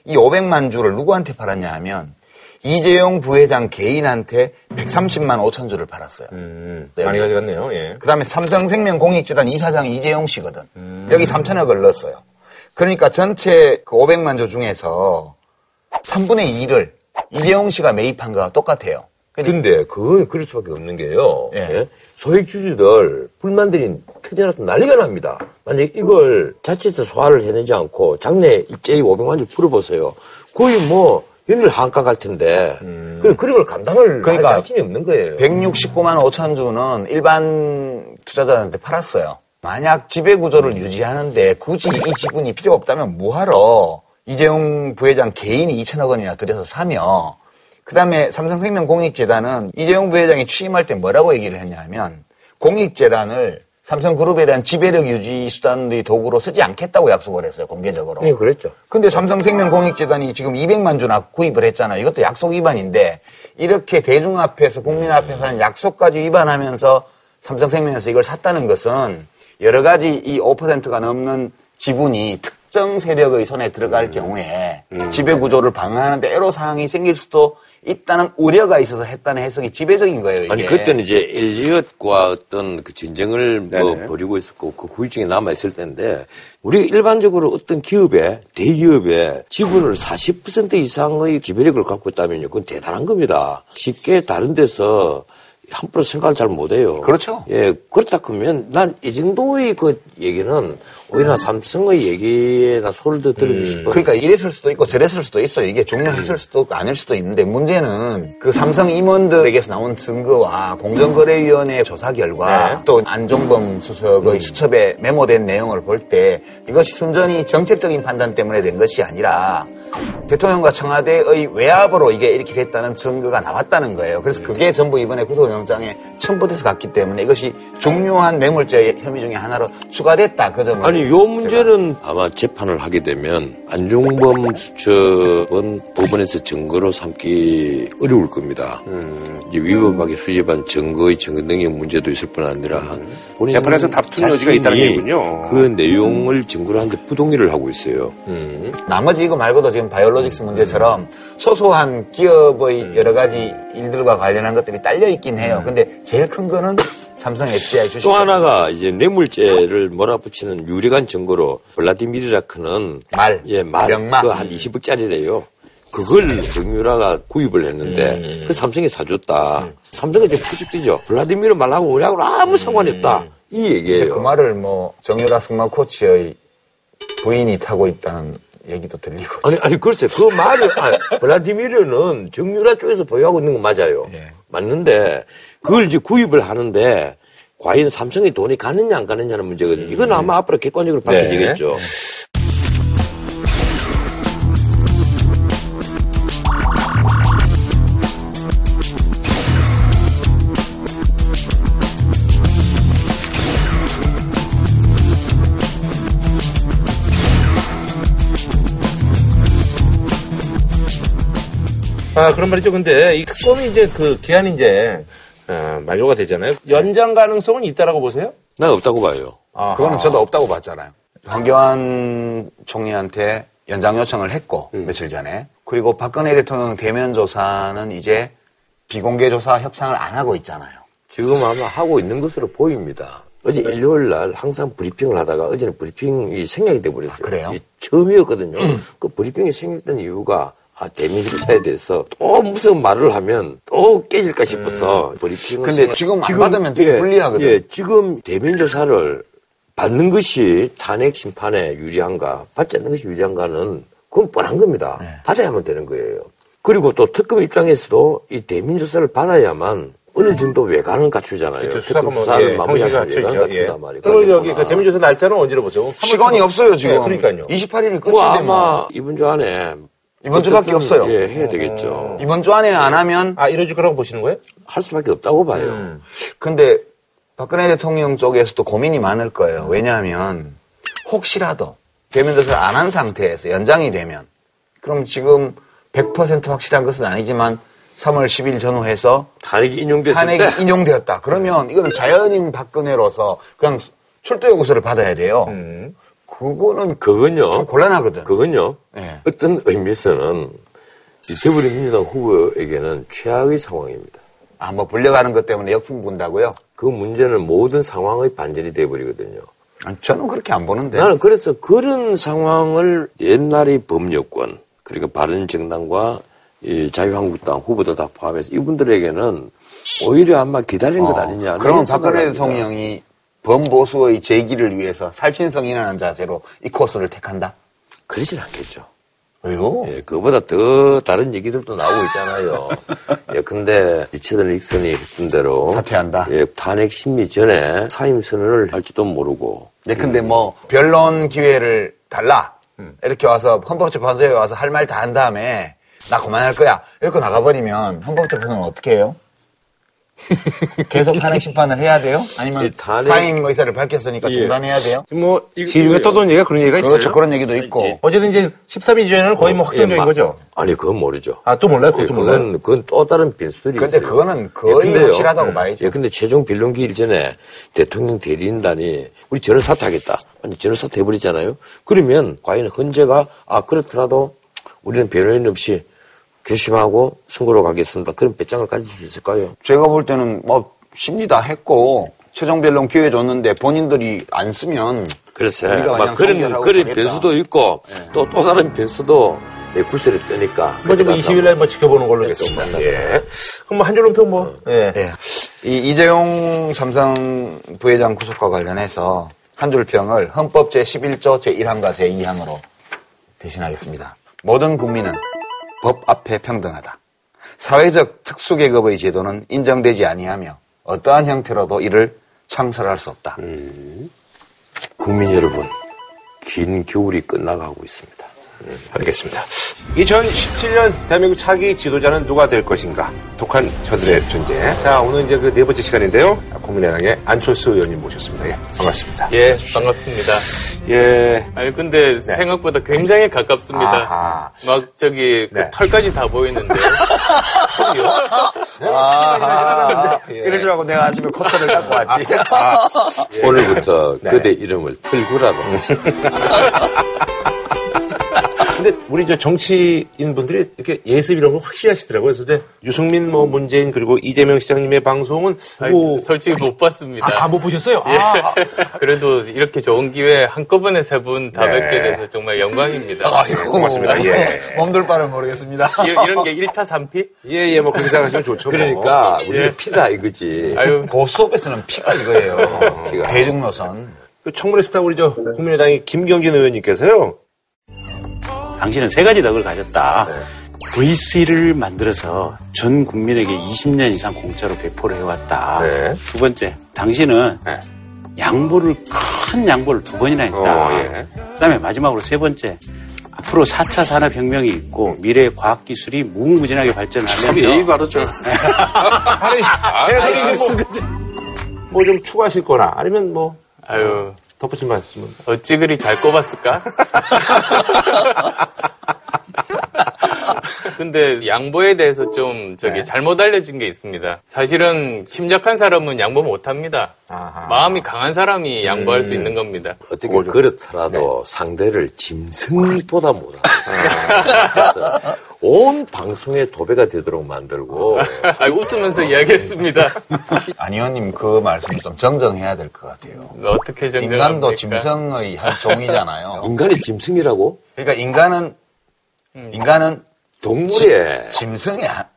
이 500만 주를 누구한테 팔았냐 하면, 이재용 부회장 개인한테 130만 5천 주를 팔았어요. 음, 네. 많이 가져갔네요. 예. 그 다음에 삼성생명 공익재단 이사장이 이재용 씨거든. 여기 3천억을 넣었어요. 그러니까 전체 그 500만 조 중에서 3분의 2를 이재용 씨가 매입한 거와 똑같아요. 근데 그거 그럴 수밖에 없는 게요. 예. 예? 소액 주주들 불만들이 터져나서 난리가 납니다. 만약 이걸 자체에서 소화를 해내지 않고 장내 입제이 500만 주 풀어보세요. 거의 뭐 연일 한가 갈 텐데 그래 그런 걸 감당을 그러니까 할 자신이 없는 거예요. 169만 5천 주는 일반 투자자한테 팔았어요. 만약 지배 구조를 유지하는데 굳이 이 지분이 필요 없다면 뭐하러 이재용 부회장 개인이 2천억 원이나 들여서 사며 그 다음에 삼성생명 공익재단은 이재용 부회장이 취임할 때 뭐라고 얘기를 했냐면 공익재단을 삼성그룹에 대한 지배력 유지 수단의 도구로 쓰지 않겠다고 약속을 했어요, 공개적으로. 네, 그랬죠. 근데 삼성생명 공익재단이 지금 200만 주나 구입을 했잖아요. 이것도 약속 위반인데 이렇게 대중 앞에서 국민 앞에서 하는 약속까지 위반하면서 삼성생명에서 이걸 샀다는 것은 여러 가지 이 5%가 넘는 지분이 특정 세력의 손에 들어갈 경우에 지배 구조를 방어하는데 애로사항이 생길 수도 있다는 우려가 있어서 했다는 해석이 지배적인 거예요. 이게. 아니 그때는 이제 엘리엇과 어떤 그 전쟁을 뭐. 벌이고 있었고 그 후유증이 남아 있을 텐데 우리가 일반적으로 어떤 기업에 대기업에 지분을 40% 이상의 지배력을 갖고 있다면요 그건 대단한 겁니다. 쉽게 다른 데서 함부로 생각을 잘 못해요. 그렇죠. 예, 그렇다 그러면 난 이 정도의 그 얘기는 오히려 삼성의 얘기에다 소를 더 들어주고 싶어. 그러니까 이랬을 수도 있고 저랬을 수도 있어요. 이게 중요했을 수도 있고 아닐 수도 있는데 문제는 그 삼성 임원들에게서 나온 증거와 공정거래위원회 조사 결과 또 안종범 수석의 수첩에 메모된 내용을 볼 때 이것이 순전히 정책적인 판단 때문에 된 것이 아니라 대통령과 청와대의 외압으로 이게 이렇게 됐다는 증거가 나왔다는 거예요. 그래서 그게 전부 이번에 구속영장에 첨부돼서 갔기 때문에 이것이 중요한 뇌물죄 혐의 중에 하나로 추가됐다. 그 점을 아니, 요 문제는 아마 재판을 하게 되면 안종범 수첩은 법원에서 증거로 삼기 어려울 겁니다. 이제 위법하게 수집한 증거의 증거 능력 문제도 있을 뿐 아니라 본인 재판에서 다툼 여지가 있다는 얘기군요. 그 내용을 증거로 하는데 부동의를 하고 있어요. 나머지 이거 말고도 지금 바이올로직스 문제처럼 소소한 기업의 여러 가지 일들과 관련한 것들이 딸려 있긴 해요. 근데 제일 큰 거는 삼성 SDI 주식. 또 하나가 이제 뇌물죄를 몰아붙이는 유력한 증거로 블라디미르라크는 말, 예, 말. 그한 20억짜리래요. 그걸 정유라가 구입을 했는데 그 삼성이 사줬다. 삼성은 이제 푸집이죠. 블라디미르 말하고 우리하고는 아무 상관이 없다. 이 근데 얘기예요. 그 말을 뭐 정유라 승마 코치의 부인이 타고 있다는 얘기도 들리고. 아니, 아니, 글쎄, 그 말을, 아, 블라디미르는 정유라 쪽에서 보유하고 있는 건 맞아요. 예. 맞는데, 그걸 이제 구입을 하는데, 과연 삼성이 돈이 가느냐 안 가느냐는 문제거든요. 이건 아마 앞으로 객관적으로 밝혀지겠죠. 아, 그런 말이죠. 근데 이 특검이 이제 그 기한이 이제 아, 만료가 되잖아요. 연장 가능성은 있다라고 보세요? 난 없다고 봐요. 그거는 저도 없다고 봤잖아요. 황교안 총리한테 연장 요청을 했고 며칠 전에 그리고 박근혜 대통령 대면 조사는 이제 비공개 조사 협상을 안 하고 있잖아요. 지금 아마 하고 있는 것으로 보입니다. 어제 일요일 날 항상 브리핑을 하다가 어제는 브리핑이 생략이 돼버렸어요. 그래요? 이게 처음이었거든요. 그 브리핑이 생략된 이유가 아, 대미 조사에 대해서 또 무슨 말을 하면 또 깨질까 싶어서 브리핑을 근데 지금 안 받으면 되게 불리하거든. 예, 지금 대면 조사를 받는 것이 탄핵 심판에 유리한가, 받지 않는 것이 유리한가는 그건 뻔한 겁니다. 네. 받아야만 되는 거예요. 그리고 또 특검 입장에서도 이 대면 조사를 받아야만 어느 정도 외관을 갖추잖아요. 그렇죠. 특검 뭐, 수사를 예, 마무리할 형식이 외관을 갖춰있죠. 예. 갖춘단 말이에요. 그럼 여기 그 대민 조사 날짜는 언제로 보세요? 시간이 없어요 지금. 네, 그러니까요. 28일이 뭐 끝인데 뭐. 아마 이번 주 안에 이번 주밖에 어쨌든, 없어요. 예, 해야 되겠죠. 이번 주 안에 안 하면 아, 이뤄질 거라고 보시는 거예요? 할 수밖에 없다고 봐요. 음. 근데 박근혜 대통령 쪽에서도 고민이 많을 거예요. 왜냐하면 혹시라도 대면 조사를 안 한 상태에서 연장이 되면 그럼 지금 100% 확실한 것은 아니지만 3월 10일 전후해서 탄핵이 인용됐을 탄핵이 때 인용되었다. 그러면 이거는 자연인 박근혜로서 그냥 출두 요구서를 받아야 돼요. 음. 그거는 좀 그건요. 곤란하거든. 그건요. 네. 어떤 의미에서는 이 더불어민주당 후보에게는 최악의 상황입니다. 아, 뭐 불려가는 것 때문에 역풍 분다고요? 그 문제는 모든 상황의 반전이 돼버리거든요. 아, 저는 그렇게 안 보는데. 나는 그래서 그런 상황을 옛날의 법여권, 그리고 바른정당과 이 자유한국당 후보들 다 포함해서 이분들에게는 오히려 아마 기다린 것 아니냐. 어, 그럼 박근혜. 대통령이 범보수의 제기를 위해서 살신성인하는 자세로 이 코스를 택한다? 그러진 않겠죠. 왜요? 예, 그보다 더 다른 얘기들도 나오고 있잖아요. 예, 근데 리처드 닉슨이 했던 대로 사퇴한다? 예, 탄핵 심리 전에 사임 선언을 할지도 모르고 네, 근데 뭐 변론 기회를 달라. 이렇게 와서 헌법재판소에 와서 할 말 다 한 다음에 나 그만할 거야. 이렇게 나가버리면 헌법재판소는 어떻게 해요? 계속 탄핵 심판을 해야 돼요? 아니면 이 탄핵- 사임 의사를 밝혔으니까 예. 중단해야 돼요? 뭐, 이- 시중에 떠도는 얘기가 그런 얘기가 있어요. 그렇죠. 그런 얘기도 있고. 어쨌든 이제 13일 이전에는 거의 뭐 확정적인 예, 마- 거죠. 아니 그건 모르죠. 아, 또 몰라요? 예, 그것도 몰라요? 그건 그건 또 다른 변수들이 근데 있어요. 그거는 거의 예. 확실하다고 봐야죠. 예, 근데 최종 변론 기일 전에 대통령 대리인단이 우리 전원 사퇴하겠다. 아니 전원 사퇴 해버리잖아요. 그러면 과연 헌재가 아 그렇더라도 우리는 변호인 없이 결심하고 선거로 가겠습니다. 그런 배짱을 가질 수 있을까요? 제가 볼 때는 뭐 심리 다 했고 최종 변론 기회 줬는데 본인들이 안 쓰면 글쎄, 막 그런 그런. 변수도 있고 또또 다른 변수도 내 굴세를 뜨니까. 뭐, 지금 그때 가서 20일 날 뭐 지켜보는 걸로 하겠습니다. 예. 그럼 뭐, 한 줄로 평 뭐, 예. 예. 이 이재용 삼성 부회장 구속과 관련해서 한 줄 평을 헌법 제 11조 제 1항과 제 2항으로 대신하겠습니다. 모든 국민은 법 앞에 평등하다. 사회적 특수계급의 제도는 인정되지 아니하며 어떠한 형태로도 이를 창설할 수 없다. 국민 여러분, 긴 겨울이 끝나가고 있습니다. 알겠습니다. 2017년 대한민국 차기 지도자는 누가 될 것인가? 독한 저들의 존재. 자, 오늘 이제 그 네 번째 시간인데요. 국민의당의 안철수 의원님 모셨습니다. 예, 반갑습니다. 예, 반갑습니다. 예. 아니, 근데 생각보다 굉장히 가깝습니다. 아하. 막 저기 그 네. 털까지 다 보이는데요. 아, 예. 줄 알고 내가 아침에 코트를 갖고 왔지. 오늘부터 네. 그대 이름을 털구라로. 근데 우리 저 정치인 분들이 이렇게 예습 이런 거 확실히 하시더라고요. 그래서 이제 유승민 뭐 문재인 그리고 이재명 시장님의 방송은 아니, 뭐 솔직히 못 봤습니다. 아, 못 보셨어요? 아, 그래도 이렇게 좋은 기회에 한꺼번에 세 분다 네. 뵙게 돼서 정말 영광입니다. 아이고, 고맙습니다. 예. 몸둘 바를 모르겠습니다. 이- 이런 게 1타 3피? 예, 예, 뭐 그렇게 생각하시면 좋죠. 뭐. 그러니까 우리는 예. 피다 이거지. 아유, 고수업에서는 피가 이거예요. 피가. 대중노선. 그 청문회 스타 우리 저 국민의당의 김경진 의원님께서요. 당신은 세 가지 덕을 가졌다. VC를 만들어서 전 국민에게 20년 이상 공짜로 배포를 해왔다. 네. 두 번째, 당신은 네. 양보를 큰 양보를 두 번이나 했다. 어, 예. 그다음에 마지막으로 세 번째, 앞으로 4차 산업혁명이 있고 미래의 과학기술이 무궁무진하게 발전하면 예의 바르죠. 아니, 세상에 뭐좀 추가하실 거나 아니면 뭐 아유, 덧붙일 말씀은. 어찌 그리 잘 꼽았을까? 근데 양보에 대해서 좀 저기 잘못 알려진 게 있습니다. 사실은 심적한 사람은 양보 못 합니다. 아하. 마음이 강한 사람이 양보할 수 있는 겁니다. 어떻게 그렇더라도 상대를 짐승보다 못하다. 그래서 온 방송에 도배가 되도록 만들고 아, 웃으면서 이야기했습니다. 안 의원님 그 말씀 좀 정정해야 될 것 같아요. 어떻게 정정합니까? 인간도 짐승의 한 종이잖아요. 인간이 짐승이라고? 그러니까 인간은 인간은 동물에 짐승이야.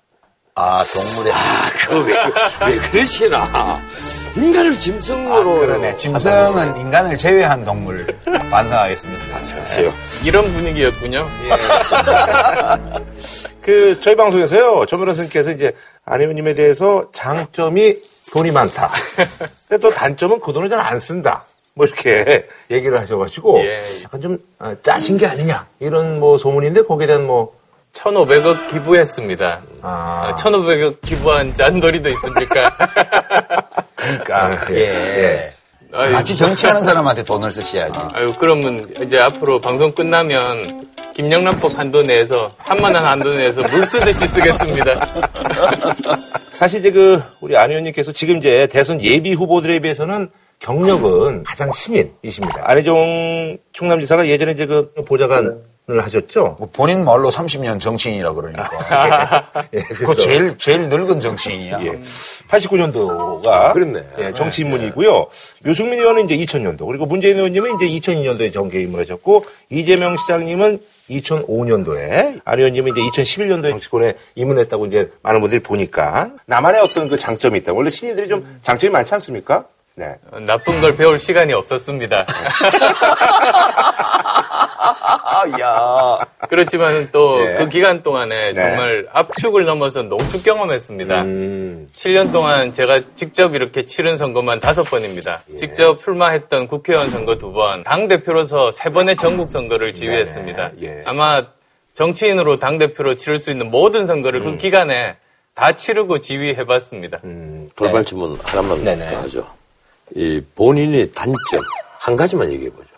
아 동물이. 그왜 왜 그러시나? 인간을 짐승으로 아, 그러네. 짐승은 인간을 제외한 동물 반성하겠습니다. 하세요. 이런 분위기였군요. 그 저희 방송에서요 전문가 선생님께서 이제 안 의원님에 대해서 장점이 돈이 많다. 근데 또 단점은 그 돈을 잘 안 쓴다. 뭐 이렇게 얘기를 하셔가지고 예. 약간 좀 아, 짜신 게 아니냐 이런 뭐 소문인데 거기에 대한 뭐 1,500억 기부했습니다. 아, 1,500억 기부한 짠돌이도 있습니까? 그러니까 예. 예. 아유, 같이 정치하는 사람한테 돈을 쓰셔야지. 아유, 그러면 이제 앞으로 방송 끝나면 김영란법 한도 내에서 3만 원 한도 내에서 물 쓰듯이 쓰겠습니다. 사실 이제 그 우리 안 의원님께서 지금 이제 대선 예비 후보들에 비해서는 경력은 가장 신인이십니다. 안혜정 충남지사가 예전에 이제 그 보좌관을 하셨죠. 뭐 본인 말로 30년 정치인이라 그러니까. 예, 그거 제일 제일 늙은 정치인이야. 예. 89년도가 아, 그렇네. 예, 정치 입문이고요. 유승민 의원은 이제 2000년도 그리고 문재인 의원님은 이제 2002년도에 정계임을 하셨고 이재명 시장님은 2005년도에 안 의원님은 이제 2011년도에 정치권에 입문했다고 이제 많은 분들이 보니까 나만의 어떤 그 장점이 있다. 원래 신인들이 좀 장점이 많지 않습니까? 네. 나쁜 걸 배울 시간이 없었습니다. 아, 야. 그렇지만 또그 예. 기간 동안에 정말 압축을 넘어서 농축 경험했습니다. 음. 7년 동안 제가 직접 이렇게 치른 선거만 다섯 번입니다. 직접 출마했던 국회의원 선거 두 번, 당 대표로서 세 번의 전국 선거를 지휘했습니다. 예. 아마 정치인으로 당 대표로 치를 수 있는 모든 선거를 그 기간에 다 치르고 지휘해봤습니다. 돌발 질문 하나만 네네. 더 하죠. 이 본인의 단점 한 가지만 얘기해 보죠.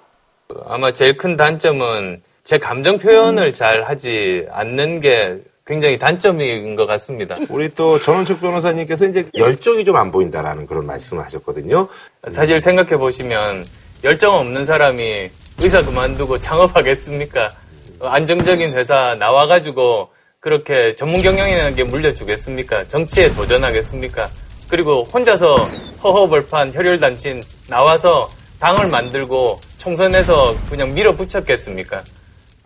아마 제일 큰 단점은 제 감정 표현을 잘 하지 않는 게 굉장히 단점인 것 같습니다. 우리 또 전원석 변호사님께서 이제 열정이 좀 안 보인다라는 그런 말씀을 하셨거든요. 사실 생각해 보시면 열정 없는 사람이 의사 그만두고 창업하겠습니까? 안정적인 회사 나와가지고 그렇게 전문 경영인에게 물려주겠습니까? 정치에 도전하겠습니까? 그리고 혼자서 허허벌판 혈혈단신 나와서 당을 만들고 총선에서 그냥 밀어붙였겠습니까?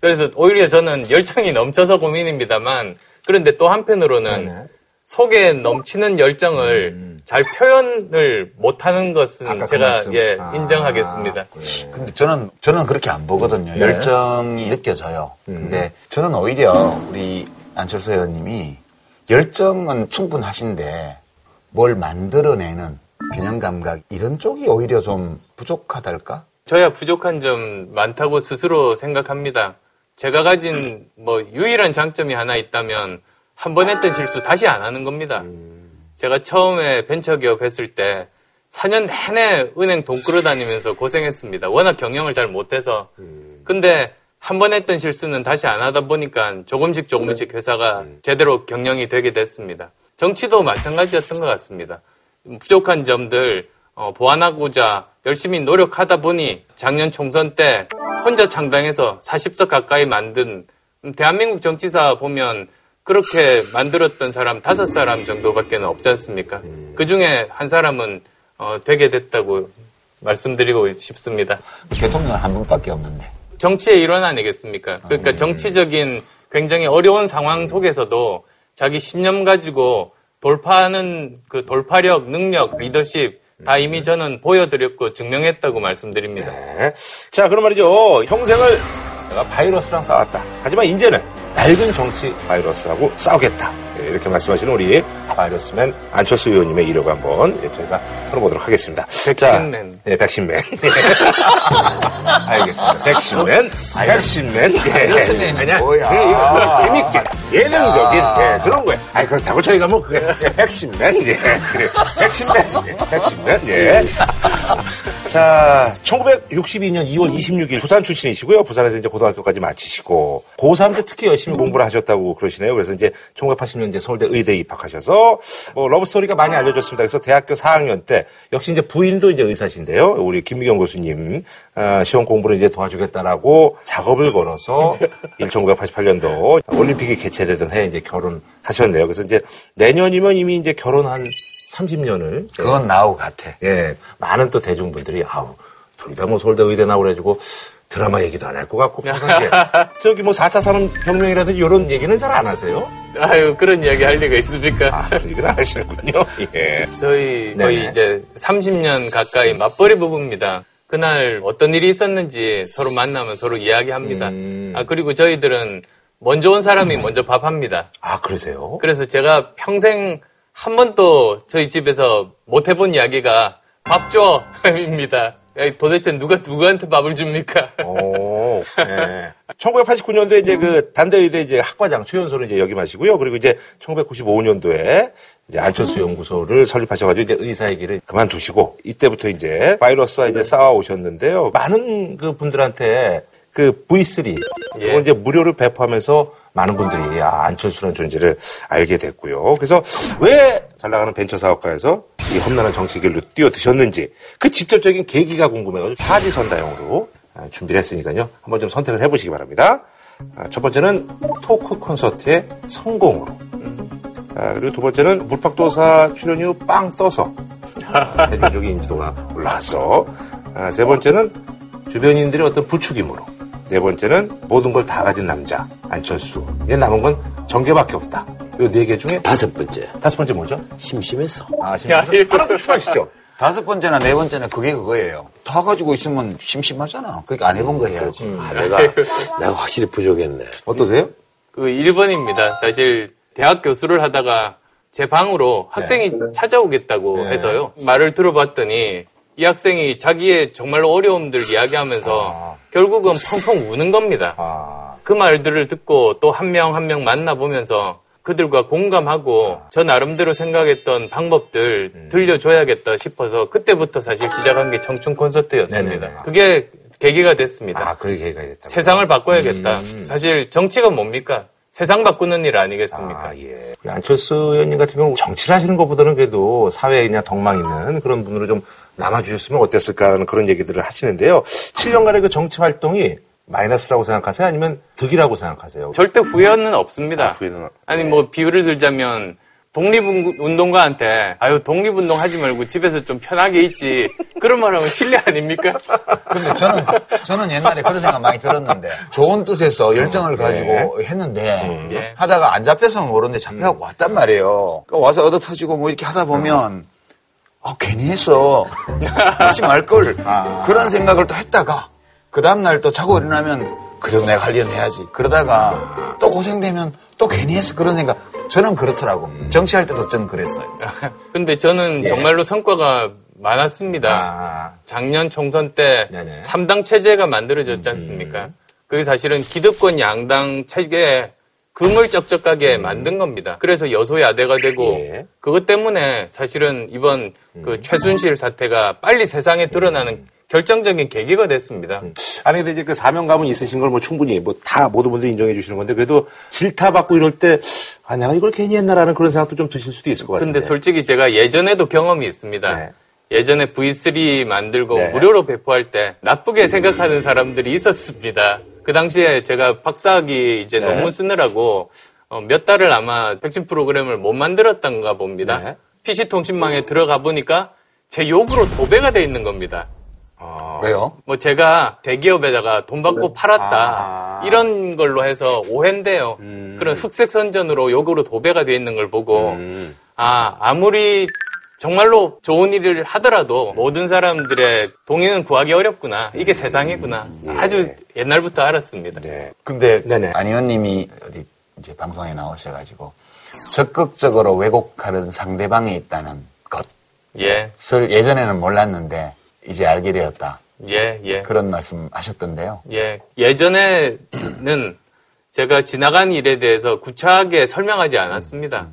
그래서 오히려 저는 열정이 넘쳐서 고민입니다.만 그런데 또 한편으로는 속에 넘치는 열정을 잘 표현을 못하는 것은 그 제가. 예 아, 인정하겠습니다. 근데 저는 저는 그렇게 안 보거든요. 네. 열정이 느껴져요. 음. 근데 저는 오히려 우리 안철수 의원님이 열정은 충분하신데 뭘 만들어내는 균형 감각 이런 쪽이 오히려 좀 부족하달까? 저야 부족한 점 많다고 스스로 생각합니다. 제가 가진 뭐 유일한 장점이 하나 있다면 한 번 했던 실수 다시 안 하는 겁니다. 제가 처음에 벤처기업 했을 때 4년 내내 은행 돈 끌어다니면서 고생했습니다. 워낙 경영을 잘 못해서. 근데 한 번 했던 실수는 다시 안 하다 보니까 조금씩 조금씩 회사가 제대로 경영이 되게 됐습니다. 정치도 마찬가지였던 것 같습니다. 부족한 점들 어, 보완하고자 열심히 노력하다 보니 작년 총선 때 혼자 창당해서 40석 가까이 만든 음, 대한민국 정치사 보면 그렇게 만들었던 사람 다섯 사람 정도밖에 없지 않습니까? 그 중에 한 사람은 어, 되게 됐다고 말씀드리고 싶습니다. 대통령 한 분밖에 없는데. 정치의 일원 아니겠습니까? 그러니까 정치적인 굉장히 어려운 상황 속에서도 자기 신념 가지고 돌파하는 그 돌파력, 능력, 리더십 다 이미 저는 보여드렸고 증명했다고 말씀드립니다. 네. 자, 그런 말이죠. 평생을 내가 바이러스랑 싸웠다. 하지만 이제는 낡은 정치 바이러스하고 싸우겠다. 네, 이렇게 말씀하시는 우리 바이러스맨 안철수 의원님의 이력을 한번 예, 저희가 풀어보도록 하겠습니다. 백신맨. 자, 네, 백신맨. 알겠습니다. 백신맨, 백신맨. 예. 바이러스맨이 아니야, 뭐야. 그래, 이거 재밌게, 예능적인 예, 그런 거예요. 아니, 그렇다고 저희가 뭐 그게 예, 백신맨. 예, 그래. 백신맨. 예, 백신맨. 예. 자, 1962년 2월 26일 부산 출신이시고요. 부산에서 이제 고등학교까지 마치시고 고3 때 특히 열심히 공부를 하셨다고 그러시네요. 그래서 이제 1980년 이제 서울대 의대에 입학하셔서 뭐 러브 스토리가 많이 알려졌습니다. 그래서 대학교 4학년 때 역시 이제 부인도 이제 의사신데요. 우리 김미경 교수님 아, 시험 공부를 이제 도와주겠다라고 작업을 걸어서 1988년도 올림픽이 개최되던 해에 이제 결혼하셨네요. 그래서 이제 내년이면 이미 이제 결혼한 30년을 그건 나하고 같아. 예, 많은 또 대중분들이 아우 둘 다 뭐 서울대 의대 나오고 그래가지고 드라마 얘기도 안 할 것 같고 평상시에 저기 뭐 4차 산업혁명이라든지 이런 얘기는 잘 안 하세요? 아유 그런 이야기 할 리가 있습니까? 아, 그런 얘기는 안 하시는군요. 예. 저희 네. 거의 이제 30년 가까이 맞벌이 부부입니다. 그날 어떤 일이 있었는지 서로 만나면 서로 이야기합니다. 음. 아 그리고 저희들은 먼저 온 사람이 먼저 밥합니다. 아, 그러세요? 그래서 제가 평생 한 번도 저희 집에서 못 해본 이야기가 밥 줘입니다. 도대체 누가 누구한테 밥을 줍니까? 오, 예. 1989년도에 이제 그 단대의대 이제 학과장 최연소를 이제 역임하시고요. 그리고 이제 1995년도에 이제 안철수 연구소를 설립하셔가지고 이제 의사의 길을 그만두시고 이때부터 이제 바이러스와 이제 싸워 오셨는데요. 많은 그 분들한테 그 V3 예. 이제 무료로 배포하면서 많은 분들이 아, 안철수라는 존재를 알게 됐고요. 그래서 왜 잘 나가는 벤처 사업가에서 이 험난한 정치 길로 뛰어드셨는지 그 직접적인 계기가 궁금해가지고 사지선다형으로 아, 준비를 했으니까요. 한번 좀 선택을 해보시기 바랍니다. 아, 첫 번째는 토크 콘서트의 성공으로. 아, 그리고 두 번째는 물팍도사 출연 이후 빵 떠서 대중적인 인지도가. 아, 세 번째는 주변인들의 어떤 부추김으로. 네 번째는 모든 걸 다 가진 남자 안철수. 이제 남은 건 정계밖에 없다. 이 네 개 중에 다섯 번째 다섯 번째 뭐죠? 심심해서 아, 야, 지금 이거- 하나 더 추가하시죠. 다섯 번째나 네 번째나 그게 그거예요. 다 가지고 있으면 심심하잖아. 그러니까 안 해본 거 해야지. 아, 내가 내가 확실히 부족했네. 어떠세요? 그 1번입니다. 사실 대학 교수를 하다가 제 방으로 학생이 찾아오겠다고 네. 해서요. 말을 들어봤더니 이 학생이 자기의 정말로 어려움들 이야기하면서 아. 결국은 펑펑 우는 겁니다. 아, 그 말들을 듣고 또 한 명 한 명 만나보면서 그들과 공감하고 저 나름대로 생각했던 방법들 음. 들려줘야겠다 싶어서 그때부터 사실 시작한 게 청춘 콘서트였습니다. 네네네. 그게 계기가 됐습니다. 아, 그게 계기가 됐다. 세상을 바꿔야겠다. 음. 사실 정치가 뭡니까? 세상 바꾸는 일 아니겠습니까? 아, 예. 안철수 의원님 같은 경우 정치를 하시는 것보다는 그래도 사회에 그냥 덕망 있는 그런 분으로 좀 남아주셨으면 어땠을까 하는 그런 얘기들을 하시는데요. 7년간의 그 정치 활동이 마이너스라고 생각하세요? 아니면 득이라고 생각하세요? 절대 후회는 없습니다. 아, 후회는- 아니 뭐 비유를 들자면 독립운동가한테 아유 독립운동 하지 말고 집에서 좀 편하게 있지 그런 말 하면 실례 아닙니까? 근데 저는, 저는 옛날에 그런 생각 많이 들었는데, 좋은 뜻에서 열정을 가지고 했는데, 예. 하다가 안 잡혀서 모르는데 잡혀갖고 왔단 말이에요. 그러니까 와서 얻어 터지고 뭐 이렇게 하다 보면, 아, 괜히 했어. 하지 말걸. 그런 생각을 또 했다가, 그 다음날 또 자고 일어나면, 그래도 내가 할 일은 해야지. 그러다가 또 고생되면 또 괜히 했어. 그런 생각. 저는 그렇더라고. 정치할 때도 저는 그랬어요. 근데 저는 예. 정말로 성과가 많았습니다. 아, 작년 총선 때 네네. 음, 3당 체제가 만들어졌지 않습니까? 그게 사실은 기득권 양당 체계에 금을 쩍쩍하게 만든 겁니다. 그래서 여소야대가 되고 음. 예. 그것 때문에 사실은 이번 그 최순실 사태가 빨리 세상에 드러나는 결정적인 계기가 됐습니다. 아니 근데 이제 그 사명감은 있으신 걸 뭐 충분히 뭐 다 모든 분들이 인정해 주시는 건데 그래도 질타받고 이럴 때 아 내가 이걸 괜히 했나라는 그런 생각도 좀 드실 수도 있을 것 같은데. 근데 솔직히 제가 예전에도 경험이 있습니다. 네. 예전에 V3 만들고 네. 무료로 배포할 때 나쁘게 생각하는 사람들이 있었습니다. 그 당시에 제가 박사학위 이제 네. 논문 쓰느라고 어, 몇 달을 아마 백신 프로그램을 못 만들었던가 봅니다. 네. PC통신망에 들어가 보니까 제 욕으로 도배가 돼 있는 겁니다. 왜요? 뭐 제가 대기업에다가 돈 받고 팔았다 아. 이런 걸로 해서 오해인데요. 그런 흑색 선전으로 욕으로 도배가 돼 있는 걸 보고 음. 아 아무리 정말로 좋은 일을 하더라도 모든 사람들의 동의는 구하기 어렵구나. 이게 세상이구나. 아주 옛날부터 알았습니다. 네. 근데 네네. 안 의원님이 어디 이제 방송에 나오셔가지고 적극적으로 왜곡하는 상대방이 있다는 예, 것을 예전에는 몰랐는데 이제 알게 되었다. 예, 예. 그런 말씀 하셨던데요. 예. 예전에는 제가 지나간 일에 대해서 구차하게 설명하지 않았습니다.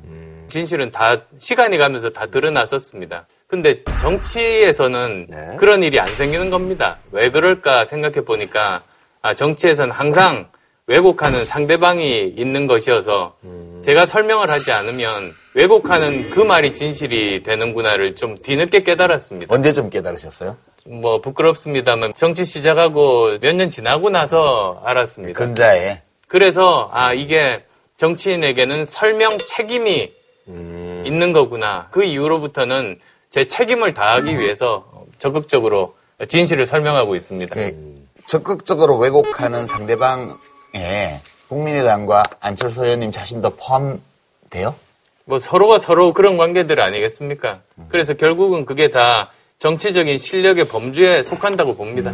진실은 다 시간이 가면서 다 드러났었습니다. 근데 정치에서는 네. 그런 일이 안 생기는 겁니다. 왜 그럴까 생각해 보니까 아, 정치에서는 항상 왜곡하는 상대방이 있는 것이어서 제가 설명을 하지 않으면 왜곡하는 그 말이 진실이 되는구나를 좀 뒤늦게 깨달았습니다. 언제쯤 깨달으셨어요? 뭐 부끄럽습니다만 정치 시작하고 몇 년 지나고 나서 알았습니다. 근자에. 그래서 아 이게 정치인에게는 설명 책임이 있는 거구나. 그 이후로부터는 제 책임을 다하기 위해서 적극적으로 진실을 설명하고 있습니다. 그 적극적으로 왜곡하는 상대방에 국민의당과 안철수 의원님 자신도 포함돼요? 뭐 서로가 서로 그런 관계들 아니겠습니까? 그래서 결국은 그게 다 정치적인 실력의 범주에 속한다고 봅니다.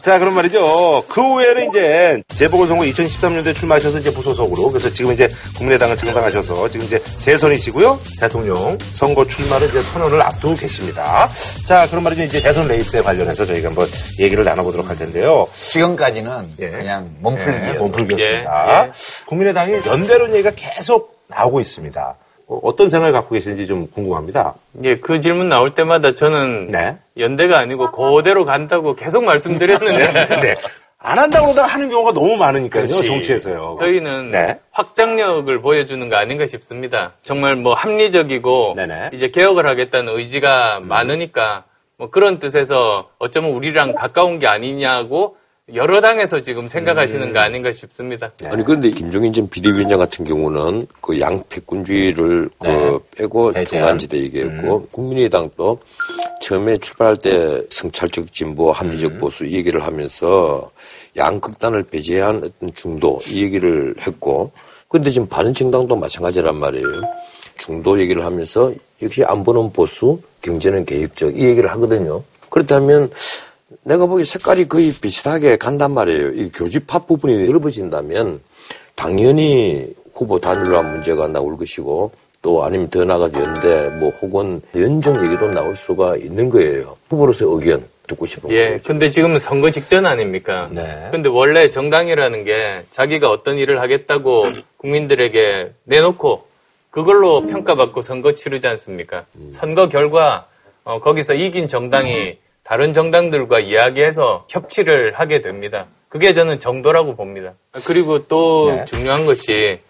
자, 그런 말이죠. 그 후에는 이제 재보궐선거 2013년도에 출마하셔서 이제 부소속으로 그래서 지금 이제 국민의당을 창당하셔서 지금 이제 재선이시고요. 대통령 선거 출마를 이제 선언을 앞두고 계십니다. 자, 그런 말이죠. 이제 대선 레이스에 관련해서 저희가 한번 얘기를 나눠보도록 할 텐데요. 지금까지는 예. 그냥 몸풀기였습니다. 예, 예. 국민의당이 연대론 얘기가 계속 나오고 있습니다. 어, 떤 생각을 갖고 계시는지 좀 궁금합니다. 예, 그 질문 나올 때마다 저는 네. 연대가 아니고 그대로 간다고 계속 말씀드렸는데 네. 안 한다고 그러다가 하는 경우가 너무 많으니까요. 그렇지. 정치에서요. 저희는 네. 확장력을 보여주는 거 아닌가 싶습니다. 정말 뭐 합리적이고 네네. 음. 이제 개혁을 하겠다는 의지가 많으니까 뭐 그런 뜻에서 어쩌면 우리랑 가까운 게 아니냐고 여러 당에서 지금 생각하시는 음. 거 아닌가 싶습니다. 아니 그런데 김종인 전 비대위원장 같은 경우는 그 양패권주의를 그 빼고 배제한. 중간지대 얘기했고 국민의당도 처음에 출발할 때 성찰적 진보, 합리적 보수 이 얘기를 하면서 양극단을 배제한 어떤 중도 이 얘기를 했고 근데 지금 바른정당도 마찬가지란 말이에요. 중도 얘기를 하면서 역시 안보는 보수, 경제는 계획적 이 얘기를 하거든요. 그렇다면 내가 보기 색깔이 거의 비슷하게 간단 말이에요. 이 교집합 부분이 넓어진다면 당연히 후보 단일화 문제가 나올 것이고 또 아니면 더 나아가서 연대 뭐 혹은 연정 얘기도 나올 수가 있는 거예요. 후보로서 의견 듣고 싶은 예, 거죠. 근데 지금은 선거 직전 아닙니까? 네. 근데 원래 정당이라는 게 자기가 어떤 일을 하겠다고 국민들에게 내놓고 그걸로 평가받고 선거 치르지 않습니까? 선거 결과 어, 거기서 이긴 정당이 다른 정당들과 이야기해서 협치를 하게 됩니다. 그게 저는 정도라고 봅니다. 그리고 또 네. 중요한 것이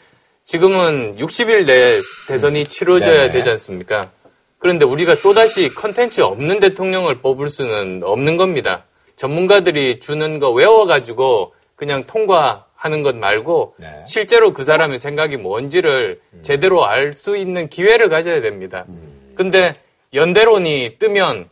지금은 60일 내에 대선이 치러져야 네. 되지 않습니까? 그런데 우리가 또다시 컨텐츠 없는 대통령을 뽑을 수는 없는 겁니다. 전문가들이 주는 거 외워가지고 그냥 통과하는 것 말고 네. 실제로 그 사람의 생각이 뭔지를 제대로 알 수 있는 기회를 가져야 됩니다. 근데 연대론이 뜨면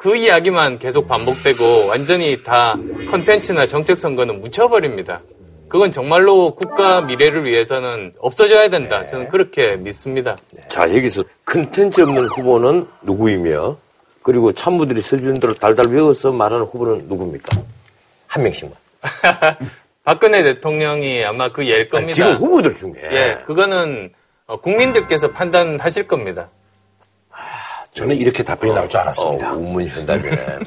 그 이야기만 계속 반복되고 완전히 다 컨텐츠나 정책 선거는 묻혀버립니다. 그건 정말로 국가 미래를 위해서는 없어져야 된다. 저는 그렇게 믿습니다. 자, 여기서 컨텐츠 없는 후보는 누구이며, 그리고 참모들이 써주는 대로 달달 외워서 말하는 후보는 누굽니까? 한 명씩만. 박근혜 대통령이 아마 그 예일 겁니다. 아니, 지금 후보들 중에. 예, 그거는 어, 국민들께서 판단하실 겁니다. 저는 이렇게 답변이 나올 줄 어, 알았습니다. 우문현답이네.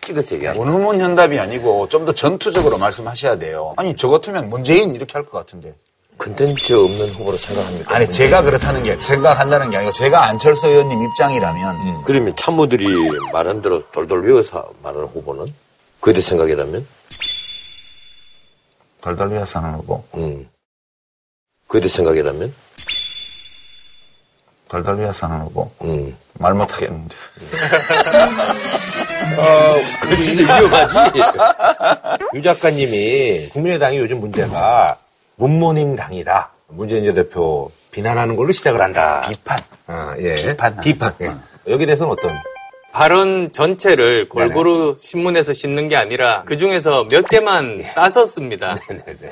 끼듯이 얘기하네. 원어문 현답이 아니고 좀 더 전투적으로 말씀하셔야 돼요. 아니 저 같으면 문재인 이렇게 할 것 같은데. 컨텐츠 없는 후보로 생각합니까? 아니 제가 그렇다는 게 생각한다는 게 아니고 제가 안철수 의원님 입장이라면 그러면 참모들이 말한 대로 돌돌 외워서 말하는 후보는? 그대 생각이라면? 덜덜 위해서 하는 거고 음. 그대 생각이라면? 위해서 하는 거고 음. 말 못하겠는데. 그 진짜 위험하지? 유 작가님이 국민의당이 요즘 문제가 문모닝 당이다. 문재인 전 대표 비난하는 걸로 시작을 한다. 비판. 아, 예. 비판. 비판. 예. 여기에 대해서는 어떤? 발언 전체를 골고루 신문에서 싣는 게 아니라 그 중에서 몇 개만 따서 씁니다.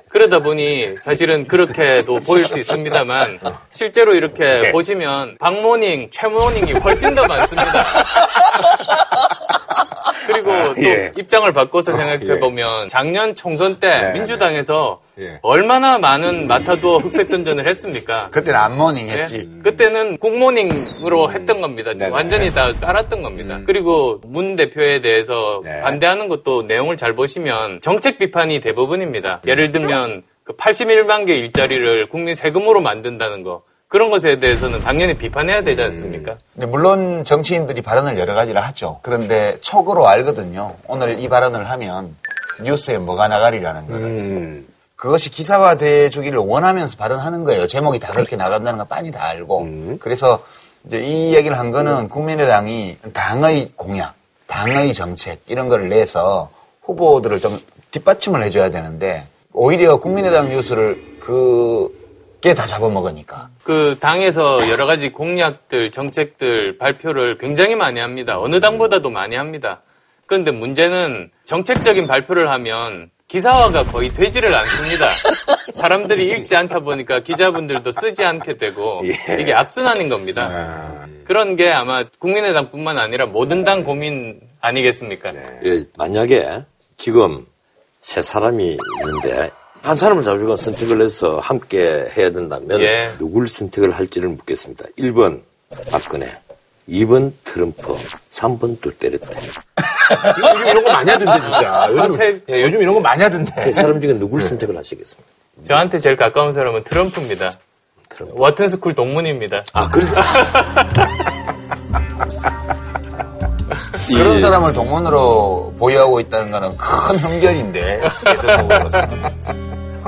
그러다 보니 사실은 그렇게도 보일 수 있습니다만 실제로 이렇게 보시면 박모닝, 최모닝이 훨씬 더 많습니다. 그리고 또 예. 입장을 바꿔서 생각해 보면 작년 총선 때 네, 민주당에서 예. 얼마나 많은 마타도어 흑색 선전을 했습니까? 그때는 안모닝 예? 했지. 그때는 국모닝으로 했던 겁니다. 네네. 완전히 다 깔았던 겁니다. 그리고 문 대표에 대해서 네. 반대하는 것도 내용을 잘 보시면 정책 비판이 대부분입니다. 예를 들면 그 81만 개 일자리를 국민 세금으로 만든다는 거. 그런 것에 대해서는 당연히 비판해야 되지 않습니까? 근데 물론 정치인들이 발언을 여러 가지를 하죠. 그런데 촉으로 알거든요. 오늘 이 발언을 하면 뉴스에 뭐가 나가리라는 거를. 음. 그것이 기사화돼 주기를 원하면서 발언하는 거예요. 제목이 다 그렇게 나간다는 건 빤히 다 알고. 그래서 이제 이 얘기를 한 거는 국민의당이 당의 공약, 당의 정책 이런 거를 내서 후보들을 좀 뒷받침을 해줘야 되는데 오히려 국민의당 뉴스를 그 게 다 잡아먹으니까. 그 당에서 여러 가지 공약들, 정책들 발표를 굉장히 많이 합니다. 어느 당보다도 많이 합니다. 그런데 문제는 정책적인 발표를 하면 기사화가 거의 되지를 않습니다. 사람들이 읽지 않다 보니까 기자분들도 쓰지 않게 되고 이게 악순환인 겁니다. 그런 게 아마 국민의당뿐만 아니라 모든 당 고민 아니겠습니까? 예, 만약에 지금 세 사람이 있는데 한 사람을 잡으고 선택을 해서 함께 해야 된다면 예. 누굴 선택을 할지를 묻겠습니다. 1번 박근혜, 2번 트럼프, 3번 두테르테. 요즘 이런 거 많이 하던데, 진짜. 요즘, 선택- 예, 요즘 이런 거 많이 하던데. 세 사람 중에 누굴 선택을 하시겠습니다. 저한테 제일 가까운 사람은 트럼프입니다. 워튼스쿨 동문입니다. 아, 그래? 그런 사람을 동문으로 보유하고 있다는 거는 큰 흠결인데. 계속적으로서는.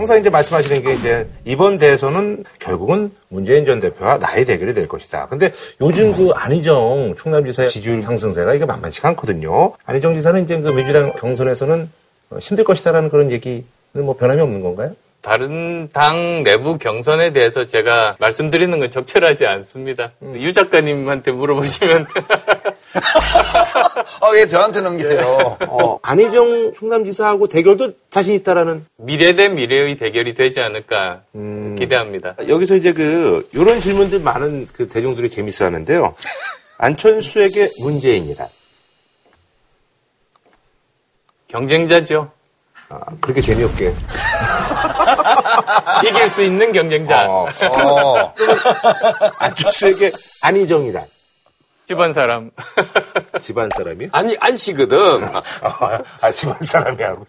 항상 이제 말씀하시는 게 이제 이번 대선은 결국은 문재인 전 대표와 나의 대결이 될 것이다. 근데 요즘 그 안희정 충남지사의 지지율 상승세가 이게 만만치가 않거든요. 안희정 지사는 이제 그 민주당 경선에서는 어, 힘들 것이다라는 그런 얘기는 뭐 변함이 없는 건가요? 다른 당 내부 경선에 대해서 제가 말씀드리는 건 적절하지 않습니다. 유 작가님한테 물어보시면 아, 왜 저한테 넘기세요? 어, 안희정 충남지사하고 대결도 자신 있다라는 미래 대 미래의 대결이 되지 않을까 기대합니다. 여기서 이제 그 이런 질문들 많은 그 대중들이 재밌어 하는데요. 안철수에게 문재인이다. 경쟁자죠. 아, 그렇게 재미없게. 이길 수 있는 경쟁자. 어, 어. 안철수에게 안희정이다. 집안 사람. 집안 사람이요? 아니, 안 씨거든. 아, 집안 사람이 하고요.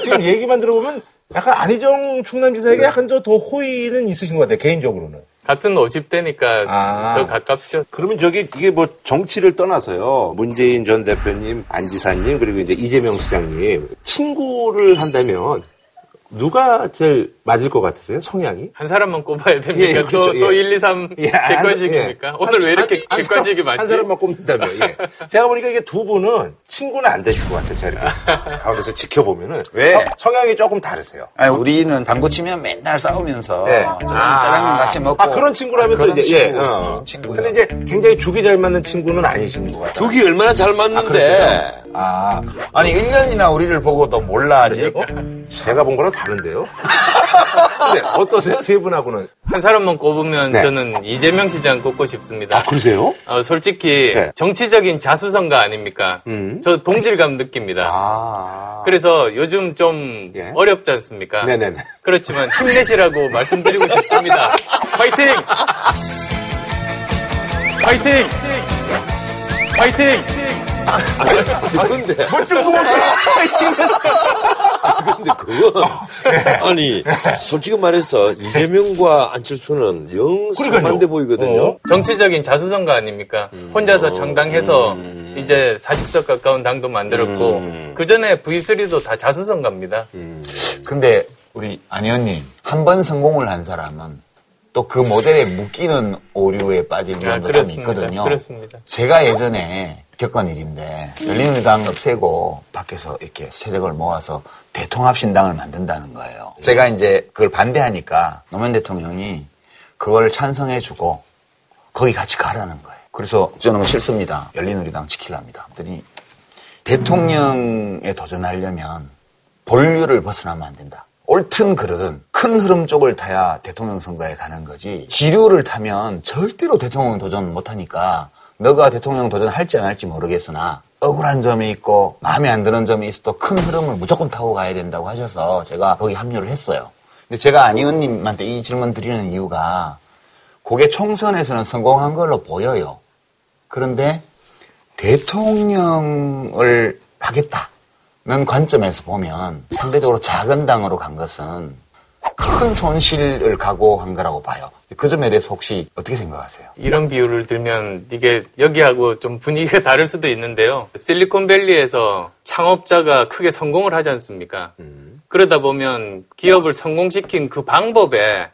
지금 얘기만 들어보면 약간 안희정 충남 지사에게 약간 더, 더 호의는 있으신 것 같아요, 개인적으로는. 같은 50대니까 아. 더 가깝죠. 그러면 저기 이게 뭐 정치를 떠나서요. 문재인 전 대표님, 안 지사님, 그리고 이제 이재명 시장님 친구를 한다면 누가 제일 맞을 것 같으세요? 성향이? 한 사람만 꼽아야 됩니까? 예, 예, 그렇죠. 또, 또 예. 1, 2, 3 예, 한 객관식입니까? 사- 오늘 예. 왜 이렇게 한- 한 객관식이 사람- 많지? 한 사람만 꼽는다면, 예. 제가 보니까 이게 두 분은 친구는 안 되실 것 같아요. 제가 이렇게 가운데서 지켜보면은. 왜? 성- 성향이 조금 다르세요. 아니, 우리는 당구 치면 맨날 싸우면서 네. 좀 짜장면 같이 먹고 아, 그런 친구라면 또 그런 이제, 예. 친구, 어. 좋은 친구예요. 근데 이제 굉장히 죽이 잘 맞는 친구는 아니신 것 같아요. 죽이 얼마나 잘 맞는데. 아, 아니 1년이나 우리를 보고도 몰라 아직 제가 본 거랑 다른데요? 근데 어떠세요? 세 분하고는? 한 사람만 꼽으면 네. 저는 이재명 시장 꼽고 싶습니다. 그러세요? 어, 솔직히 네. 정치적인 자수성가 아닙니까? 음. 저 동질감 느낍니다. 아. 그래서 요즘 좀 예. 어렵지 않습니까? 네네네. 그렇지만 힘내시라고 말씀드리고 싶습니다. 파이팅! 파이팅! 파이팅! 아, 근데. 아, 근데 그건. 아니, 솔직히 말해서 이재명과 안철수는 영 상반돼 보이거든요. 정치적인 자수성가 아닙니까? 혼자서 창당해서 이제 40석 가까운 당도 만들었고 그 전에 V3도 다 자수성가입니다. 근데 우리 안 의원님 한 번 성공을 한 사람은 또 그 모델에 묶이는 오류에 빠질 아, 위험도 좀 그렇습니다. 있거든요. 그렇습니다. 제가 예전에 겪은 일인데 열린우리당 없애고 밖에서 이렇게 세력을 모아서 대통합신당을 만든다는 거예요. 제가 이제 그걸 반대하니까 노무현 대통령이 그걸 찬성해주고 거기 같이 가라는 거예요. 그래서 저는 싫습니다. 열린우리당 지키랍니다. 그랬더니 대통령에 도전하려면 본류를 벗어나면 안 된다. 옳든 그르든 큰 흐름 쪽을 타야 대통령 선거에 가는 거지. 지류를 타면 절대로 대통령 도전 못하니까 너가 대통령 도전할지 안 할지 모르겠으나 억울한 점이 있고 마음에 안 드는 점이 있어도 큰 흐름을 무조건 타고 가야 된다고 하셔서 제가 거기 합류를 했어요. 근데 제가 안 의원님한테 이 질문 드리는 이유가 그게 총선에서는 성공한 걸로 보여요. 그런데 대통령을 하겠다 는 관점에서 보면 상대적으로 작은 당으로 간 것은 큰 손실을 각오한 거라고 봐요. 그 점에 대해서 혹시 어떻게 생각하세요? 이런 비유를 들면 이게 여기하고 좀 분위기가 다를 수도 있는데요. 실리콘밸리에서 창업자가 크게 성공을 하지 않습니까? 그러다 보면 기업을 성공시킨 그 방법에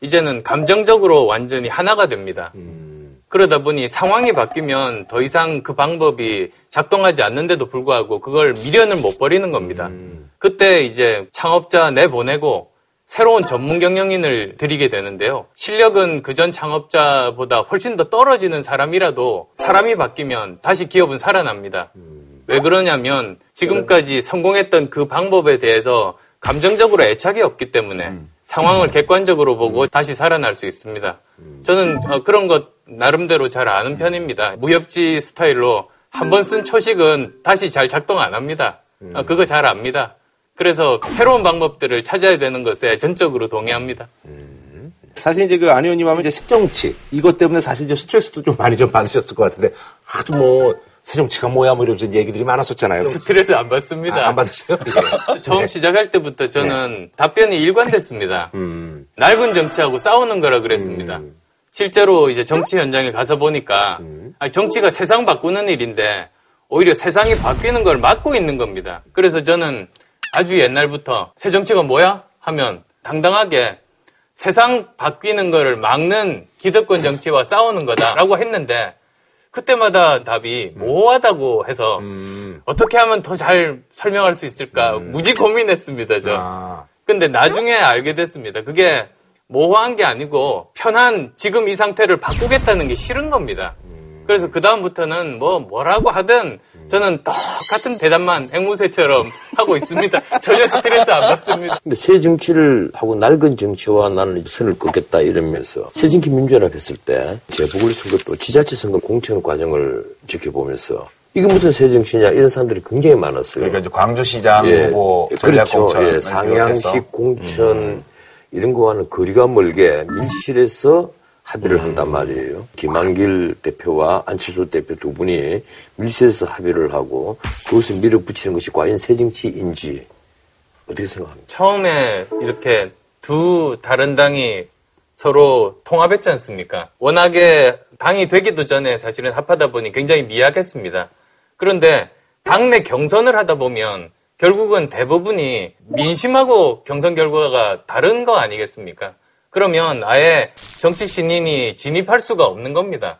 이제는 감정적으로 완전히 하나가 됩니다. 그러다 보니 상황이 바뀌면 더 이상 그 방법이 작동하지 않는데도 불구하고 그걸 미련을 못 버리는 겁니다. 그때 이제 창업자 내보내고 새로운 전문 경영인을 들이게 되는데요. 실력은 그전 창업자보다 훨씬 더 떨어지는 사람이라도 사람이 바뀌면 다시 기업은 살아납니다. 왜 그러냐면 지금까지 성공했던 그 방법에 대해서 감정적으로 애착이 없기 때문에 상황을 객관적으로 보고 다시 살아날 수 있습니다. 저는 어, 그런 것 나름대로 잘 아는 편입니다. 무협지 스타일로 한 번 쓴 초식은 다시 잘 작동 안 합니다. 어, 그거 잘 압니다. 그래서 새로운 방법들을 찾아야 되는 것에 전적으로 동의합니다. 사실 이제 그 안 의원님 하면 이제 새정치 이것 때문에 사실 좀 스트레스도 좀 많이 좀 받으셨을 것 같은데 하도 뭐 새정치가 뭐야 뭐 이러면서 얘기들이 많았었잖아요. 스트레스 안 받습니다. 아, 안 받으세요? 예. 처음 시작할 때부터 저는 답변이 일관됐습니다. 음. 낡은 정치하고 싸우는 거라 그랬습니다. 실제로 이제 정치 현장에 가서 보니까 아니, 정치가 세상 바꾸는 일인데 오히려 세상이 바뀌는 걸 막고 있는 겁니다. 그래서 저는 아주 옛날부터 새 정치가 뭐야? 하면 당당하게 세상 바뀌는 거를 막는 기득권 정치와 싸우는 거다라고 했는데 그때마다 답이 모호하다고 해서 어떻게 하면 더 잘 설명할 수 있을까 무지 고민했습니다, 저. 아. 근데 나중에 알게 됐습니다. 그게 모호한 게 아니고 편한 지금 이 상태를 바꾸겠다는 게 싫은 겁니다. 그래서 그 다음부터는 뭐 뭐라고 하든 저는 똑같은 대답만 앵무새처럼 하고 있습니다. 전혀 스트레스 안 받습니다. 근데 새 정치를 하고 낡은 정치와 나는 선을 긋겠다 이러면서 새정치 민주연합 했을 때 재보궐선거 또 지자체 선거 공천 과정을 지켜보면서 이게 무슨 새 정치냐 이런 사람들이 굉장히 많았어요. 그러니까 이제 광주시장 예, 후보 그렇죠. 예, 상향식 공천 이런 거와는 거리가 멀게 밀실에서 합의를 한단 말이에요. 김한길 대표와 안철수 대표 두 분이 밀실에서 합의를 하고 그것을 밀어붙이는 것이 과연 새 정치인지 어떻게 생각합니까? 처음에 이렇게 두 다른 당이 서로 통합했지 않습니까? 워낙에 당이 되기도 전에 사실은 합하다 보니 굉장히 미약했습니다. 그런데 당내 경선을 하다 보면 결국은 대부분이 민심하고 경선 결과가 다른 거 아니겠습니까? 그러면 아예 정치 신인이 진입할 수가 없는 겁니다.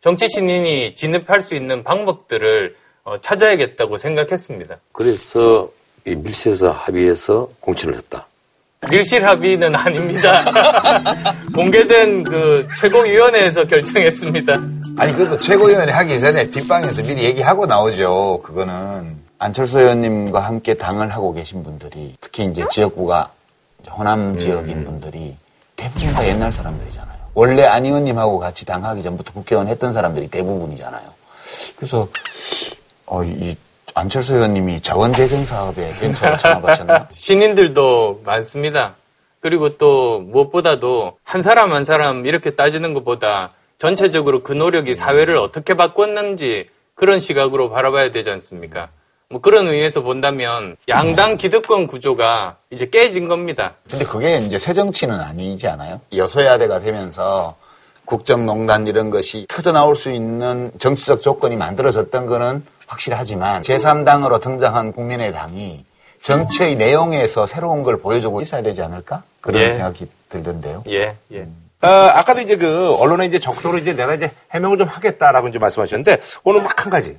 정치 신인이 진입할 수 있는 방법들을 어, 찾아야겠다고 생각했습니다. 그래서 이 밀실에서 합의해서 공천을 했다. 밀실 합의는 아닙니다. 공개된 그 최고위원회에서 결정했습니다. 아니 그것도 최고위원회 하기 전에 뒷방에서 미리 얘기하고 나오죠. 그거는 안철수 의원님과 함께 당을 하고 계신 분들이 특히 이제 지역구가 이제 호남 지역인 분들이 대부분 다 옛날 사람들이잖아요. 원래 안 의원님하고 같이 당하기 전부터 국회의원 했던 사람들이 대부분이잖아요. 그래서 어, 이 안철수 의원님이 자원재생 사업에 벤처를 창업하셨나? 신인들도 많습니다. 그리고 또 무엇보다도 한 사람 한 사람 이렇게 따지는 것보다 전체적으로 그 노력이 사회를 어떻게 바꿨는지 그런 시각으로 바라봐야 되지 않습니까? 뭐 그런 의미에서 본다면 양당 기득권 구조가 이제 깨진 겁니다. 근데 그게 이제 새 정치는 아니지 않아요? 여소야대가 되면서 국정농단 이런 것이 터져나올 수 있는 정치적 조건이 만들어졌던 거는 확실하지만 제3당으로 등장한 국민의당이 정치의 내용에서 새로운 걸 보여주고 있어야 되지 않을까? 그런 예. 생각이 들던데요. 예, 예. 어, 아까도 이제 그 언론에 이제 적극적으로 이제 내가 이제 해명을 좀 하겠다라고 이제 말씀하셨는데 오늘 딱 한 가지.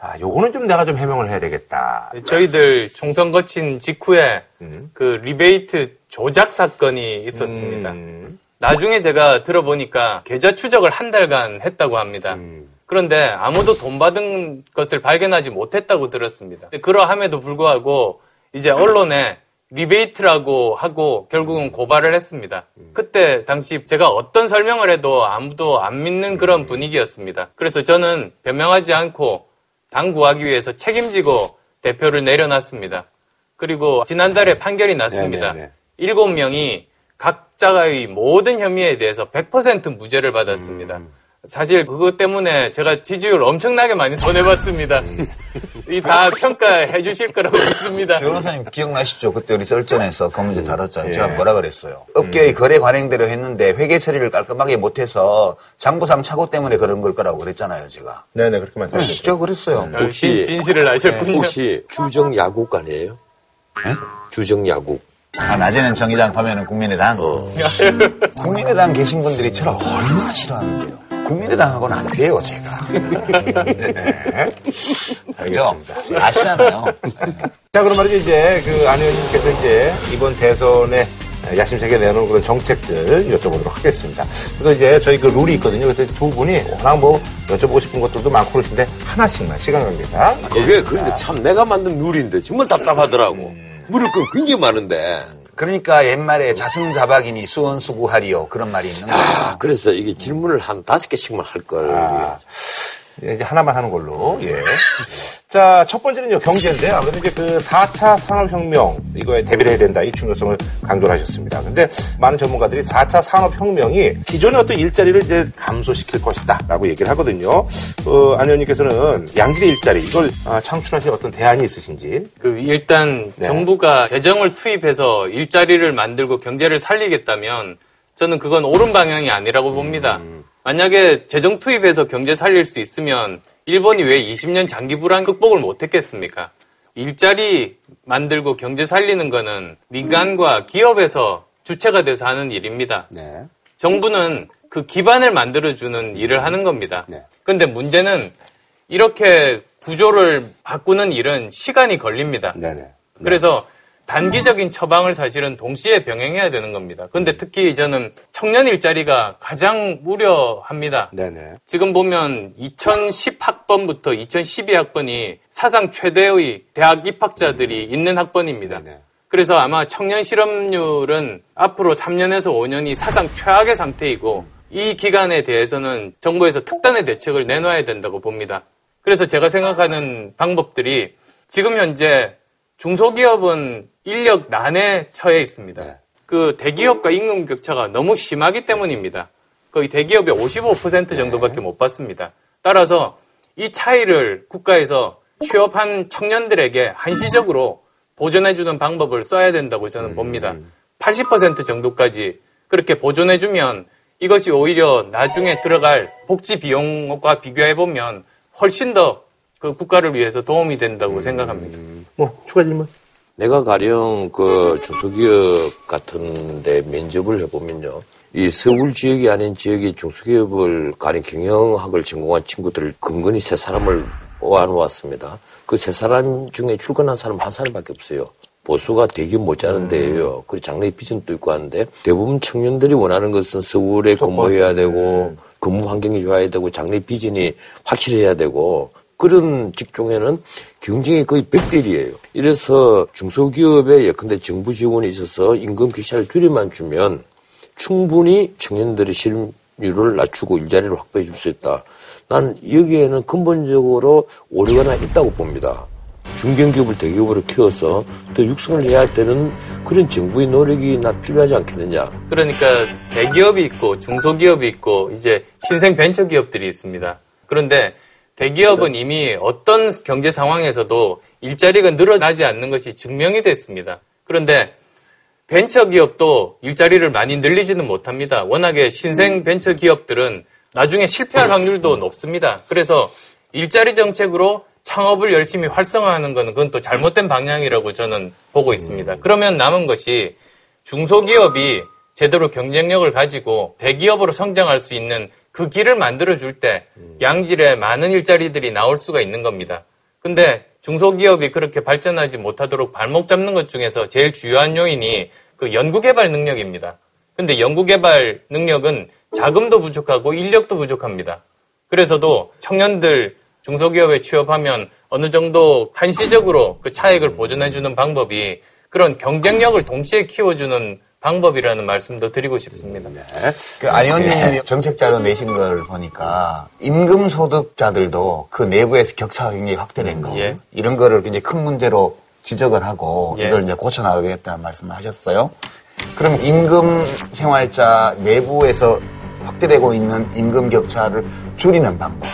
아, 요거는 좀 내가 좀 해명을 해야 되겠다. 저희들 총선 거친 직후에 음. 그 리베이트 조작 사건이 있었습니다. 음. 나중에 제가 들어보니까 계좌 추적을 한 달간 했다고 합니다. 음. 그런데 아무도 돈 받은 것을 발견하지 못했다고 들었습니다. 그러함에도 불구하고 이제 언론에 리베이트라고 하고 결국은 고발을 했습니다. 그때 당시 제가 어떤 설명을 해도 아무도 안 믿는 그런 분위기였습니다. 그래서 저는 변명하지 않고 당구하기 위해서 책임지고 대표를 내려놨습니다. 그리고 지난달에 판결이 났습니다. 네네네. 일곱 명이 각자의 모든 혐의에 대해서 100% 무죄를 받았습니다. 사실 그것 때문에 제가 지지율 엄청나게 많이 손해봤습니다. 이 다 평가해 주실 거라고 믿습니다. 변호사님 기억나시죠? 그때 우리 썰전에서 그 문제 다뤘잖아요. 예. 제가 뭐라 그랬어요? 업계의 거래 관행대로 했는데 회계 처리를 깔끔하게 못해서 장부상 착오 때문에 그런 걸 거라고 그랬잖아요, 제가. 네네, 그렇게 말씀하셨죠. 저 그랬어요. 아, 진, 진실을 아셨군요. 혹시 주정 야국 아니에요? 주정 야국. 아, 낮에는 정의당, 밤에는 국민의당. 국민의당 계신 분들이 저를 얼마나 싫어하는데요. 국민의당하고는 안 돼요, 제가. 알겠습니다. 그죠? 아시잖아요. 자, 그럼 말이죠. 이제 그안 의원님께서 이제 이번 대선에 야심차게 내놓은 그런 정책들 여쭤보도록 하겠습니다. 그래서 이제 저희 그 룰이 있거든요. 그래서 두 분이 워낙 뭐 여쭤보고 싶은 것들도 많고 그러신데 하나씩만 시간 관계상. 그게 그런데 참 내가 만든 룰인데 정말 답답하더라고. 물을 건 굉장히 많은데. 그러니까 옛말에 자승자박이니 수원수구하리요. 그런 말이 있는 거예요. 아, 그래서 이게 질문을 한 다섯 개씩만 할 걸. 아, 이제 하나만 하는 걸로. 예. 자, 첫 번째는요, 경제인데요. 아무래도 이제 그 4차 산업혁명, 이거에 대비해야 된다, 이 중요성을 강조를 하셨습니다. 근데 많은 전문가들이 4차 산업혁명이 기존의 어떤 일자리를 이제 감소시킬 것이다, 라고 얘기를 하거든요. 어, 안 의원님께서는 양질의 일자리, 이걸 아, 창출하실 어떤 대안이 있으신지. 그 일단 네. 정부가 재정을 투입해서 일자리를 만들고 경제를 살리겠다면 저는 그건 옳은 방향이 아니라고 봅니다. 만약에 재정 투입해서 경제 살릴 수 있으면 일본이 왜 20년 장기 불안 극복을 못했겠습니까? 일자리 만들고 경제 살리는 거는 민간과 기업에서 주체가 돼서 하는 일입니다. 네. 정부는 그 기반을 만들어주는 일을 하는 겁니다. 네. 근데 문제는 이렇게 구조를 바꾸는 일은 시간이 걸립니다. 네네. 그래서 단기적인 처방을 사실은 동시에 병행해야 되는 겁니다. 근데 특히 저는 청년 일자리가 가장 우려합니다. 네네. 지금 보면 2010학번부터 2012학번이 사상 최대의 대학 입학자들이 있는 학번입니다. 네네. 그래서 아마 청년 실업률은 앞으로 3년에서 5년이 사상 최악의 상태이고 이 기간에 대해서는 정부에서 특단의 대책을 내놔야 된다고 봅니다. 그래서 제가 생각하는 방법들이 지금 현재 중소기업은 인력 난에 처해 있습니다. 네. 그 대기업과 임금 격차가 너무 심하기 때문입니다. 거의 대기업의 55% 정도밖에 못 받습니다. 따라서 이 차이를 국가에서 취업한 청년들에게 한시적으로 보존해주는 방법을 써야 된다고 저는 봅니다. 80% 정도까지 그렇게 보존해주면 이것이 오히려 나중에 들어갈 복지 비용과 비교해보면 훨씬 더 그 국가를 위해서 도움이 된다고 생각합니다. 뭐, 추가 질문? 내가 가령 그 중소기업 같은데 면접을 해보면요. 이 서울 지역이 아닌 지역의 중소기업을 가령 경영학을 전공한 친구들을 근근히 세 사람을 모아놓았습니다. 그 세 사람 중에 출근한 사람 한 사람밖에 없어요. 보수가 되게 못자는데요. 그리고 장래 비전도 있고 하는데 대부분 청년들이 원하는 것은 서울에 근무해야 되고 근무 환경이 좋아야 되고 장래 비전이 확실해야 되고 그런 직종에는 경쟁이 거의 100배이에요. 이래서 중소기업에 예컨대 정부 지원이 있어서 임금 기차를 둘이만 주면 충분히 청년들의 실업률을 낮추고 일자리를 확보해 줄 수 있다. 나는 여기에는 근본적으로 오류가 있다고 봅니다. 중견기업을 대기업으로 키워서 더 육성을 해야 할 때는 그런 정부의 노력이 나 필요하지 않겠느냐. 그러니까 대기업이 있고 중소기업이 있고 이제 신생 벤처기업들이 있습니다. 그런데 대기업은 이미 어떤 경제 상황에서도 일자리가 늘어나지 않는 것이 증명이 됐습니다. 그런데 벤처 기업도 일자리를 많이 늘리지는 못합니다. 워낙에 신생 벤처 기업들은 나중에 실패할 확률도 높습니다. 그래서 일자리 정책으로 창업을 열심히 활성화하는 것은 그건 또 잘못된 방향이라고 저는 보고 있습니다. 그러면 남은 것이 중소기업이 제대로 경쟁력을 가지고 대기업으로 성장할 수 있는 그 길을 만들어줄 때 양질의 많은 일자리들이 나올 수가 있는 겁니다. 근데 중소기업이 그렇게 발전하지 못하도록 발목 잡는 것 중에서 제일 주요한 요인이 그 연구개발 능력입니다. 근데 연구개발 능력은 자금도 부족하고 인력도 부족합니다. 그래서도 청년들 중소기업에 취업하면 어느 정도 한시적으로 그 차익을 보존해주는 방법이 그런 경쟁력을 동시에 키워주는 방법이라는 말씀도 드리고 싶습니다. 그 안의원님이 정책 자료 내신 걸 보니까 임금 소득자들도 그 내부에서 격차가 굉장히 확대된 거 예. 이런 거를 굉장히 큰 문제로 지적을 하고 예. 이걸 이제 고쳐나가겠다는 말씀을 하셨어요. 그럼 임금 생활자 내부에서 확대되고 있는 임금 격차를 줄이는 방법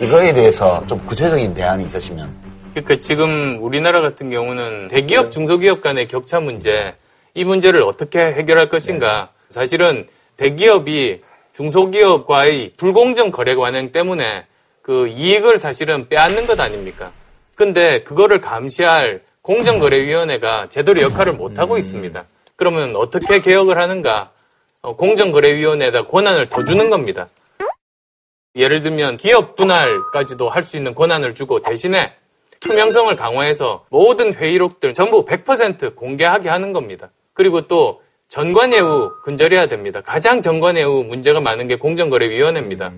이거에 대해서 좀 구체적인 대안이 있으시면 그러니까 지금 우리나라 같은 경우는 대기업, 중소기업 간의 격차 문제, 이 문제를 어떻게 해결할 것인가. 사실은 대기업이 중소기업과의 불공정 거래 관행 때문에 그 이익을 사실은 빼앗는 것 아닙니까? 근데 그거를 감시할 공정거래위원회가 제대로 역할을 못하고 있습니다. 그러면 어떻게 개혁을 하는가? 어, 공정거래위원회에다 권한을 더 주는 겁니다. 예를 들면 기업 분할까지도 할 수 있는 권한을 주고 대신에 투명성을 강화해서 모든 회의록들 전부 100% 공개하게 하는 겁니다. 그리고 또 전관예우 근절해야 됩니다. 가장 전관예우 문제가 많은 게 공정거래위원회입니다.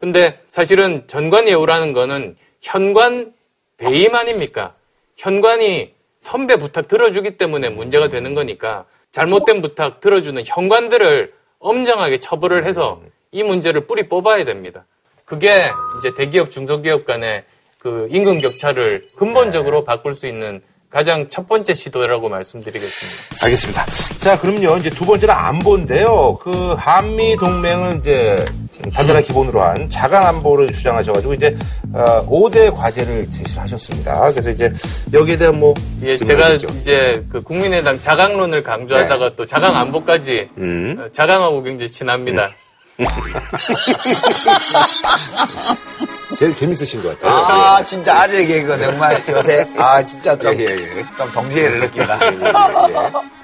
근데 사실은 전관예우라는 거는 현관 배임 아닙니까? 현관이 선배 부탁 들어주기 때문에 문제가 되는 거니까 잘못된 부탁 들어주는 현관들을 엄정하게 처벌을 해서 이 문제를 뿌리 뽑아야 됩니다. 그게 이제 대기업, 중소기업 간의 그 임금 격차를 근본적으로 바꿀 수 있는 가장 첫 번째 시도라고 말씀드리겠습니다. 알겠습니다. 자, 그럼요. 이제 두 번째는 안보인데요. 그 한미 동맹을 이제 단단한 기본으로 한 자강 안보를 주장하셔가지고 이제 어, 5대 과제를 제시를 하셨습니다. 그래서 이제 여기에 대한 뭐 예, 제가 하시죠. 이제 그 국민의당 자강론을 강조하다가 또 자강 안보까지 음. 어, 자강하고 굉장히 친합니다. 제일 재밌으신 것 같아요. 아 진짜 아재 개그 정말 요새 아 진짜 좀, 예, 예, 예. 좀 동지애를 느낀다.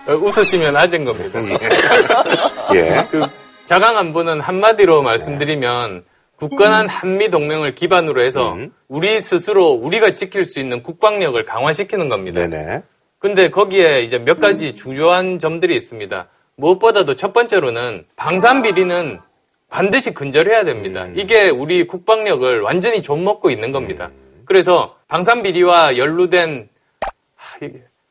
어, 웃으시면 아재인 겁니다. 예. 그 자강 안보는 한마디로 말씀드리면 굳건한 한미 동맹을 기반으로 해서 우리 스스로 우리가 지킬 수 있는 국방력을 강화시키는 겁니다. 네네. 근데 거기에 이제 몇 가지 중요한 점들이 있습니다. 무엇보다도 첫 번째로는 방산 비리는 반드시 근절해야 됩니다. 이게 우리 국방력을 완전히 좀먹고 있는 겁니다. 그래서 방산 비리와 연루된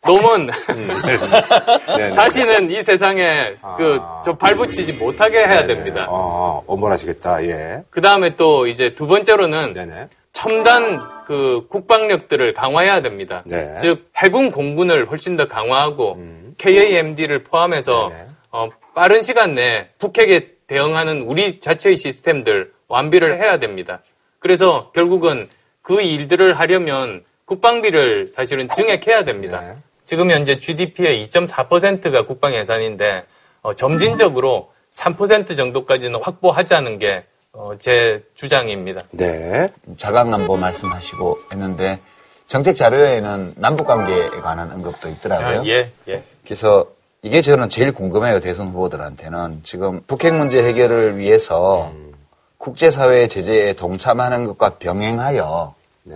놈은 네네. 다시는 이 세상에 그저 발붙이지 못하게 해야 됩니다. 어, 엄벌하시겠다. 예. 그 다음에 또 이제 두 번째로는 네네. 첨단 그 국방력들을 강화해야 됩니다. 네. 즉 해군 공군을 훨씬 더 강화하고 KAMD를 포함해서. 어, 빠른 시간 내에 북핵에 대응하는 우리 자체의 시스템들 완비를 해야 됩니다. 그래서 결국은 그 일들을 하려면 국방비를 사실은 증액해야 됩니다. 네. 지금 현재 GDP의 2.4%가 국방 예산인데 어, 점진적으로 3% 정도까지는 확보하자는 게 어, 제 주장입니다. 네. 자강안보 말씀하시고 했는데 정책 자료에는 남북 관계에 관한 언급도 있더라고요. 아, 예, 예. 그래서 이게 저는 제일 궁금해요 대선 후보들한테는 지금 북핵 문제 해결을 위해서 국제사회의 제재에 동참하는 것과 병행하여 네.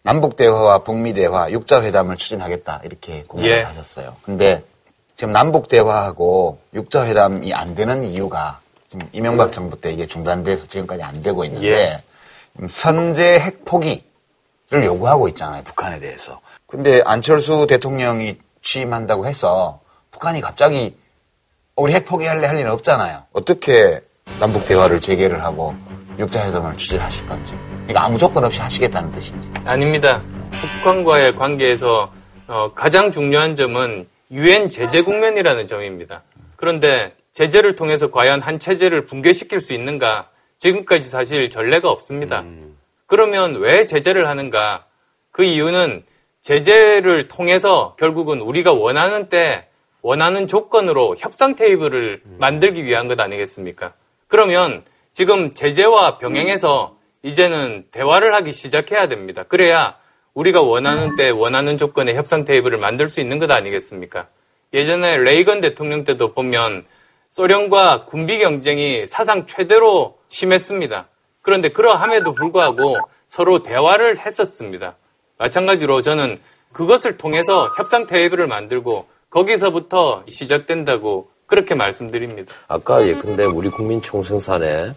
남북 대화와 북미 대화, 육자 회담을 추진하겠다 이렇게 공약을 예. 하셨어요. 근데 지금 남북 대화하고 육자 회담이 안 되는 이유가 지금 이명박 정부 때 이게 중단돼서 지금까지 안 되고 있는데 예. 선제 핵 포기 요구하고 있잖아요. 북한에 대해서. 근데 안철수 대통령이 취임한다고 해서 북한이 갑자기 우리 핵 포기할래 할 일은 없잖아요. 어떻게 남북 대화를 재개를 하고 육자회담을 추진하실 건지. 그러니까 아무 조건 없이 하시겠다는 뜻인지. 아닙니다. 북한과의 관계에서 어, 가장 중요한 점은 유엔 제재 국면이라는 점입니다. 그런데 제재를 통해서 과연 한 체제를 붕괴시킬 수 있는가? 지금까지 사실 전례가 없습니다. 그러면 왜 제재를 하는가? 그 이유는 제재를 통해서 결국은 우리가 원하는 때 원하는 조건으로 협상 테이블을 만들기 위한 것 아니겠습니까? 그러면 지금 제재와 병행해서 이제는 대화를 하기 시작해야 됩니다. 그래야 우리가 원하는 때 원하는 조건의 협상 테이블을 만들 수 있는 것 아니겠습니까? 예전에 레이건 대통령 때도 보면 소련과 군비 경쟁이 사상 최대로 심했습니다. 그런데 그러함에도 불구하고 서로 대화를 했었습니다. 마찬가지로 저는 그것을 통해서 협상 테이블을 만들고 거기서부터 시작된다고 그렇게 말씀드립니다. 아까 예컨대 우리 국민 총생산의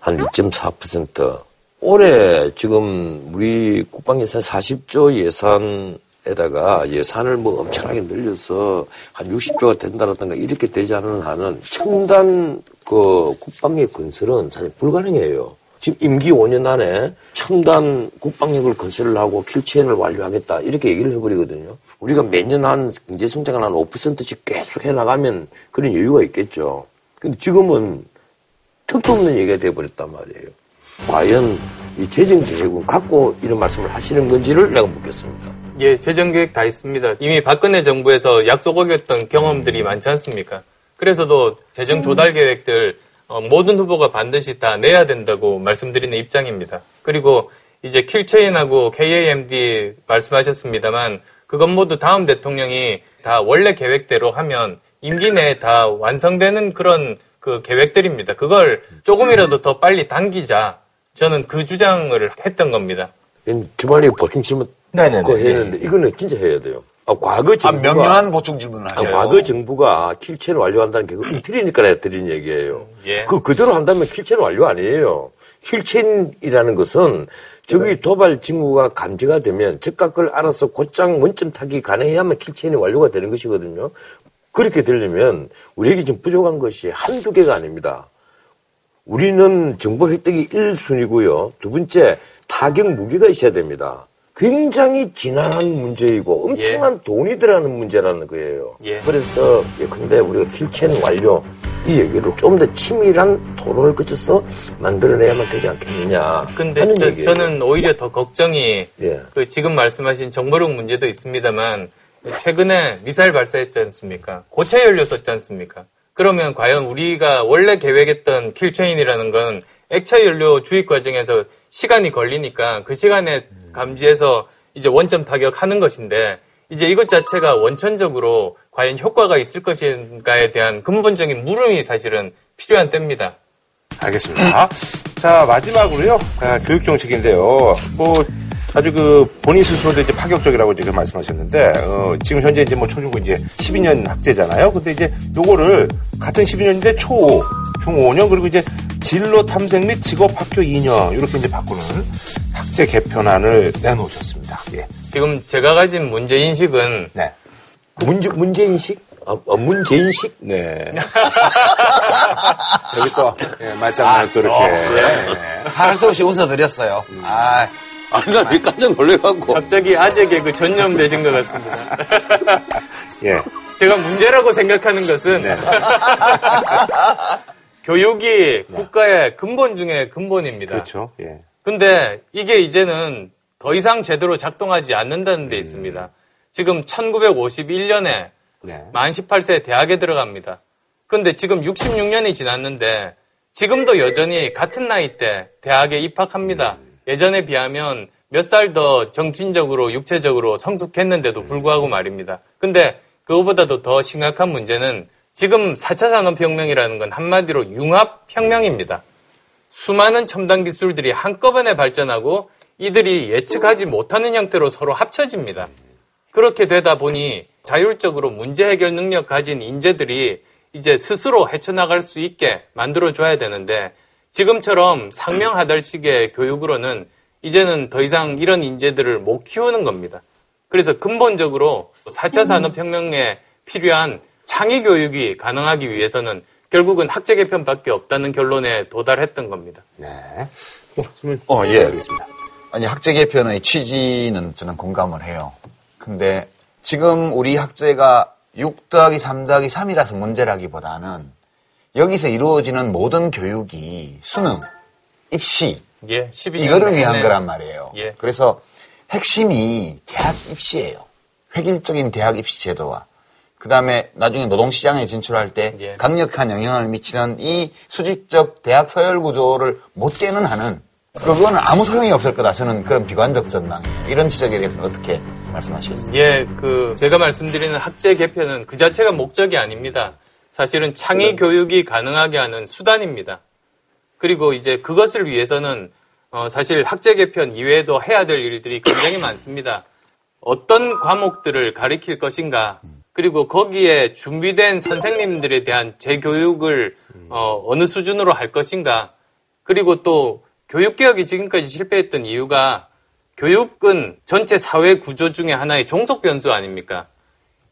한2.4% 올해 지금 우리 국방 예산 40조 예산에다가 예산을 뭐 엄청나게 늘려서 한 60조가 된다라든가 이렇게 되지 않은 한은 첨단 그 국방력 건설은 사실 불가능해요. 지금 임기 5년 안에 첨단 국방력을 건설을 하고 킬체인을 완료하겠다 이렇게 얘기를 해버리거든요. 우리가 매년 한 경제 성장을 한 5%씩 계속 해나가면 그런 여유가 있겠죠. 근데 지금은 턱도 없는 얘기가 돼버렸단 말이에요. 과연 이 재정 계획은 갖고 이런 말씀을 하시는 건지를 내가 묻겠습니다. 예, 재정 계획 다 있습니다. 이미 박근혜 정부에서 약속 어겼던 경험들이 많지 않습니까? 그래서도 재정 조달 계획들 어, 모든 후보가 반드시 다 내야 된다고 말씀드리는 입장입니다. 그리고 이제 킬체인하고 KAMD 말씀하셨습니다만 그것 모두 다음 대통령이 다 원래 계획대로 하면 임기 내에 다 완성되는 그런 그 계획들입니다. 그걸 조금이라도 더 빨리 당기자. 저는 그 주장을 했던 겁니다. 주말에 보충 질문 네네네. 그거 했는데 이거는 진짜 해야 돼요. 아, 과거 아, 정부가 명료한 보충 질문을 아, 하죠. 과거 정부가 킬체를 완료한다는 게 그거 이틀이니까 내가 드린 얘기예요. 예. 그 그대로 한다면 킬체는 완료 아니에요. 킬체인이라는 것은 저기 도발 징후가 감지가 되면 즉각 그걸 알아서 곧장 원점 타격이 가능해야만 킬체인이 완료가 되는 것이거든요. 그렇게 되려면 우리에게 지금 부족한 것이 한두 개가 아닙니다. 우리는 정보 획득이 1순위고요. 두 번째, 타격 무기가 있어야 됩니다. 굉장히 지난한 문제이고 엄청난 돈이 들어가는 문제라는 거예요. 예. 그래서 예컨대 우리가 킬체인 완료 이 얘기를 좀 더 치밀한 토론을 거쳐서 만들어내야만 되지 않겠느냐 근데 저, 얘기예요. 저는 오히려 더 걱정이 예. 그 지금 말씀하신 정보력 문제도 있습니다만 최근에 미사일 발사했지 않습니까? 고체 연료 썼지 않습니까? 그러면 과연 우리가 원래 계획했던 킬체인이라는 건 액체 연료 주입 과정에서 시간이 걸리니까 그 시간에 감지해서 이제 원점 타격하는 것인데 이제 이것 자체가 원천적으로 과연 효과가 있을 것인가에 대한 근본적인 물음이 사실은 필요한 때입니다. 알겠습니다. 자, 마지막으로요. 아, 교육 정책인데요. 뭐, 아주 그, 본인 스스로도 이제 파격적이라고 지금 말씀하셨는데, 어, 지금 현재 이제 뭐 초중고 이제 12년 학제잖아요. 근데 이제 요거를 같은 12년인데 초 5, 중 5년, 그리고 이제 진로 탐색 및 직업 학교 2년, 이렇게 이제 바꾸는 학제 개편안을 내놓으셨습니다. 예. 지금 제가 가진 문제 인식은 네. 문제 문제 인식? 아, 어, 문제인식? 네. 여기 또, 예, 말장난 또 이렇게. 예. 할수 없이 웃어드렸어요. 아, 아니 나왜 깜짝 놀래갖고 갑자기 아재 개그 전념되신 것 같습니다. 예. 제가 문제라고 생각하는 것은 네. 교육이 국가의 근본 중에 근본입니다. 그렇죠. 예. 근데 이게 이제는 더 이상 제대로 작동하지 않는다는 데 있습니다. 지금 1951년에 네. 만 18세 대학에 들어갑니다. 근데 지금 66년이 지났는데 지금도 여전히 같은 나이 때 대학에 입학합니다. 예전에 비하면 몇 살 더 정신적으로 육체적으로 성숙했는데도 불구하고 말입니다. 근데 그거보다도 더 심각한 문제는 지금 4차 산업혁명이라는 건 한마디로 융합혁명입니다. 수많은 첨단 기술들이 한꺼번에 발전하고 이들이 예측하지 못하는 형태로 서로 합쳐집니다. 그렇게 되다 보니 자율적으로 문제 해결 능력 가진 인재들이 이제 스스로 헤쳐나갈 수 있게 만들어줘야 되는데 지금처럼 상명하달식의 교육으로는 이제는 더 이상 이런 인재들을 못 키우는 겁니다. 그래서 근본적으로 4차 산업혁명에 필요한 창의 교육이 가능하기 위해서는 결국은 학제 개편밖에 없다는 결론에 도달했던 겁니다. 네. 어, 예, 알겠습니다. 아니, 학제 개편의 취지는 저는 공감을 해요. 근데 지금 우리 학제가 6 더하기 3 더하기 3이라서 문제라기보다는 여기서 이루어지는 모든 교육이 수능, 입시, 예, 12년 이거를 위한 내내. 거란 말이에요. 예. 그래서 핵심이 대학 입시예요. 획일적인 대학 입시 제도와 그 다음에 나중에 노동시장에 진출할 때 예. 강력한 영향을 미치는 이 수직적 대학 서열 구조를 못 깨는 한은 그거는 아무 소용이 없을 거다. 저는 그런 비관적 전망이에요. 이런 지적에 대해서는 어떻게 말씀하시겠습니까? 예, 그 제가 말씀드리는 학제 개편은 그 자체가 목적이 아닙니다. 사실은 창의 교육이 가능하게 하는 수단입니다. 그리고 이제 그것을 위해서는 어, 사실 학제 개편 이외에도 해야 될 일들이 굉장히 많습니다. 어떤 과목들을 가리킬 것인가, 그리고 거기에 준비된 선생님들에 대한 재교육을 어, 어느 수준으로 할 것인가, 그리고 또 교육개혁이 지금까지 실패했던 이유가 교육은 전체 사회 구조 중에 하나의 종속 변수 아닙니까?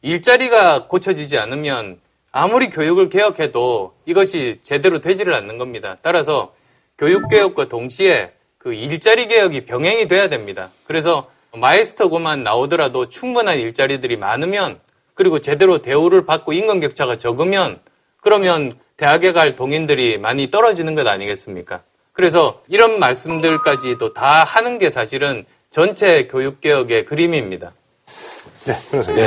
일자리가 고쳐지지 않으면 아무리 교육을 개혁해도 이것이 제대로 되지를 않는 겁니다. 따라서 교육개혁과 동시에 그 일자리 개혁이 병행이 돼야 됩니다. 그래서 마이스터고만 나오더라도 충분한 일자리들이 많으면 그리고 제대로 대우를 받고 임금격차가 적으면 그러면 대학에 갈 동인들이 많이 떨어지는 것 아니겠습니까? 그래서 이런 말씀들까지도 다 하는 게 사실은 전체 교육개혁의 그림입니다. 네, 변호사님. 예.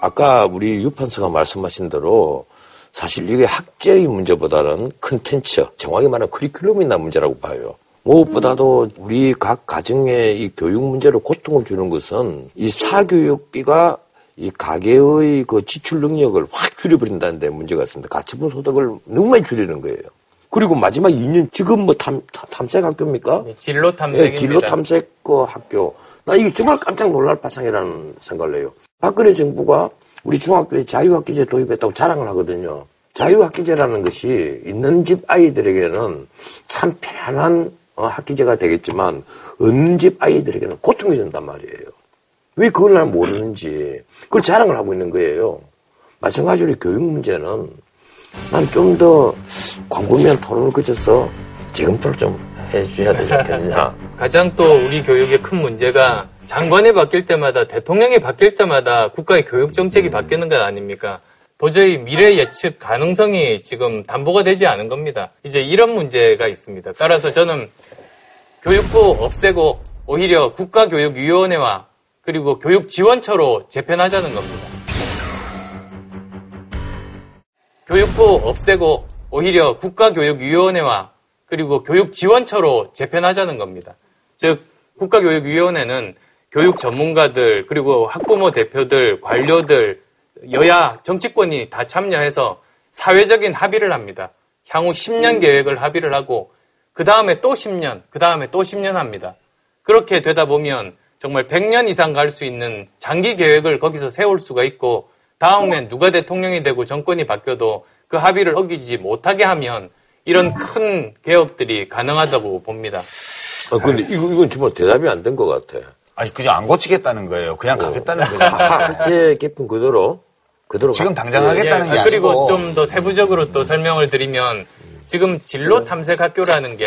아까 우리 유판사가 말씀하신 대로 사실 이게 학제의 문제보다는 컨텐츠, 정확히 말하면 커리큘럼이나 문제라고 봐요. 무엇보다도 우리 각 가정의 이 교육 문제로 고통을 주는 것은 이 사교육비가 이 가계의 그 지출 능력을 확 줄여버린다는 데 문제가 있습니다. 가처분 소득을 너무 많이 줄이는 거예요. 그리고 마지막 2년 지금 뭐 탐, 탐색 학교입니까? 진로 탐색입니다. 예, 진로 탐색 그 학교. 나 이게 정말 깜짝 놀랄 바상이라는 생각을 해요. 박근혜 정부가 우리 중학교에 자유학기제 도입했다고 자랑을 하거든요. 자유학기제라는 것이 있는 집 아이들에게는 참 편안한 어, 학기제가 되겠지만 없는 집 아이들에게는 고통이 된단 말이에요. 왜 그걸 날 모르는지 그걸 자랑을 하고 있는 거예요. 마찬가지로 교육 문제는 난 좀 더 광범위한 토론을 거쳐서 지금부터 좀 해줘야 되지 않겠느냐. 가장 또 우리 교육의 큰 문제가 장관이 바뀔 때마다 대통령이 바뀔 때마다 국가의 교육 정책이 바뀌는 것 아닙니까? 도저히 미래 예측 가능성이 지금 담보가 되지 않은 겁니다. 이제 이런 문제가 있습니다. 따라서 저는 교육부 없애고 오히려 국가교육위원회와 그리고 교육 지원처로 재편하자는 겁니다. 교육부 없애고 오히려 국가교육위원회와 그리고 교육지원처로 재편하자는 겁니다. 즉 국가교육위원회는 교육 전문가들 그리고 학부모 대표들 관료들 여야 정치권이 다 참여해서 사회적인 합의를 합니다. 향후 10년 계획을 합의를 하고 그 다음에 또 10년, 그 다음에 또 10년 합니다. 그렇게 되다 보면 정말 100년 이상 갈 수 있는 장기 계획을 거기서 세울 수가 있고 다음엔 누가 대통령이 되고 정권이 바뀌어도 그 합의를 어기지 못하게 하면 이런 큰 개혁들이 가능하다고 봅니다. 아, 근데 이거, 이건 정말 대답이 안 된 것 같아. 아니, 그냥 안 고치겠다는 거예요. 그냥 가겠다는 거죠. 학제 개편 그대로, 그대로. 지금 가- 당장 하겠다는 게 아, 그리고 아니고. 좀 더 세부적으로 또 설명을 드리면 지금 진로 탐색 학교라는 게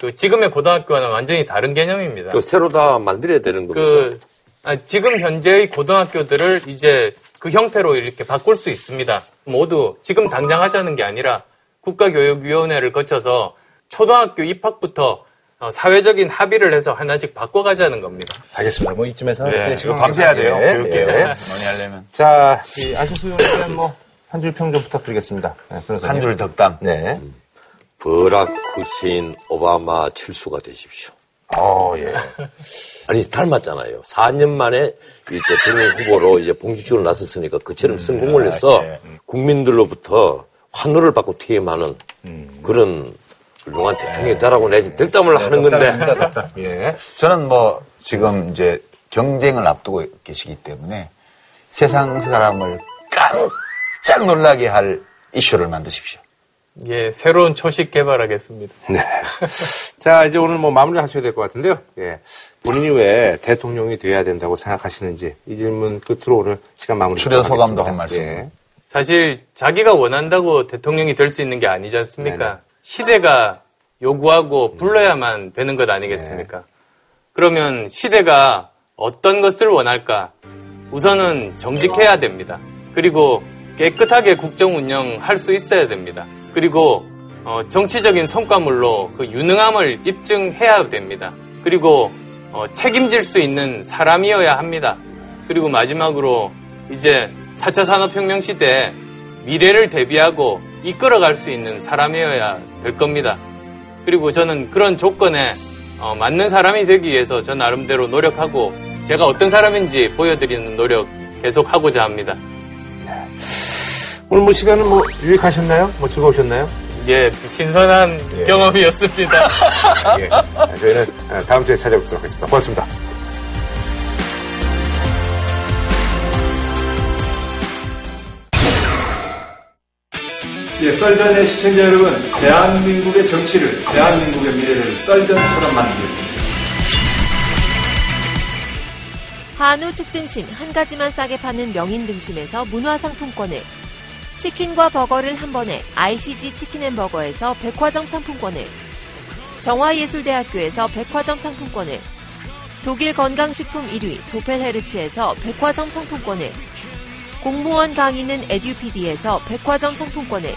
그 지금의 고등학교와는 완전히 다른 개념입니다. 그 새로 다 만들어야 되는 겁니다. 그 아, 지금 현재의 고등학교들을 이제 그 형태로 이렇게 바꿀 수 있습니다. 모두 지금 당장 하자는 게 아니라 국가교육위원회를 거쳐서 초등학교 입학부터 어, 사회적인 합의를 해서 하나씩 바꿔가자는 겁니다. 알겠습니다. 뭐 이쯤에서 네, 이거 밤새야 돼요. 예, 교육개혁. 예. 많이 하려면. 자, 이 안철수 의원님 뭐한 줄 평 좀 부탁드리겠습니다. 네, 변호사님. 한 줄 덕담. 네. 버락 후세인 오바마 철수가 되십시오. 어, 예. 아니 닮았잖아요. 4년 만에 이 대통령 후보로 이제 봉지적으로 나섰으니까 그처럼 성공을 해서 네. 국민들로부터 환호를 받고 퇴임하는 그런 훌륭한 대통령이 되라고 내 덕담을 하는 건데 덕담. 예. 저는 뭐 지금 이제 경쟁을 앞두고 계시기 때문에 세상 사람을 깜짝 놀라게 할 이슈를 만드십시오. 예, 새로운 초식 개발하겠습니다. 네. 자, 이제 오늘 뭐 마무리 하셔야 될 것 같은데요. 예. 본인이 왜 대통령이 돼야 된다고 생각하시는지 이 질문 끝으로 오늘 시간 마무리 출연 소감도 하겠습니다. 한 말씀. 예. 사실 자기가 원한다고 대통령이 될 수 있는 게 아니지 않습니까? 네네. 시대가 요구하고 불러야만 되는 것 아니겠습니까? 그러면 시대가 어떤 것을 원할까? 우선은 정직해야 됩니다. 그리고 깨끗하게 국정 운영할 수 있어야 됩니다. 그리고 어, 정치적인 성과물로 그 유능함을 입증해야 됩니다. 그리고 어, 책임질 수 있는 사람이어야 합니다. 그리고 마지막으로 이제 4차 산업혁명 시대에 미래를 대비하고 이끌어갈 수 있는 사람이어야 될 겁니다. 그리고 저는 그런 조건에 어, 맞는 사람이 되기 위해서 저 나름대로 노력하고 제가 어떤 사람인지 보여드리는 노력 계속 하고자 합니다. 오늘 뭐 시간은 뭐 유익하셨나요? 뭐 즐거우셨나요? 예, 신선한 예. 경험이었습니다. 예. 저희는 다음 주에 찾아뵙도록 하겠습니다. 고맙습니다. 예, 썰전의 시청자 여러분, 대한민국의 정치를, 대한민국의 미래를 썰전처럼 만들겠습니다. 한우 특등심 한 가지만 싸게 파는 명인 등심에서 문화상품권을 치킨과 버거를 한 번에 ICG 치킨앤버거에서 백화점 상품권을 정화예술대학교에서 백화점 상품권을 독일 건강식품 1위 도펠헤르츠에서 백화점 상품권을 공무원 강의는 에듀피디에서 백화점 상품권을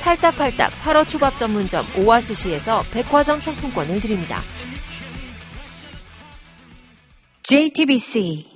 팔딱팔딱 화로초밥 전문점 오아스시에서 백화점 상품권을 드립니다. JTBC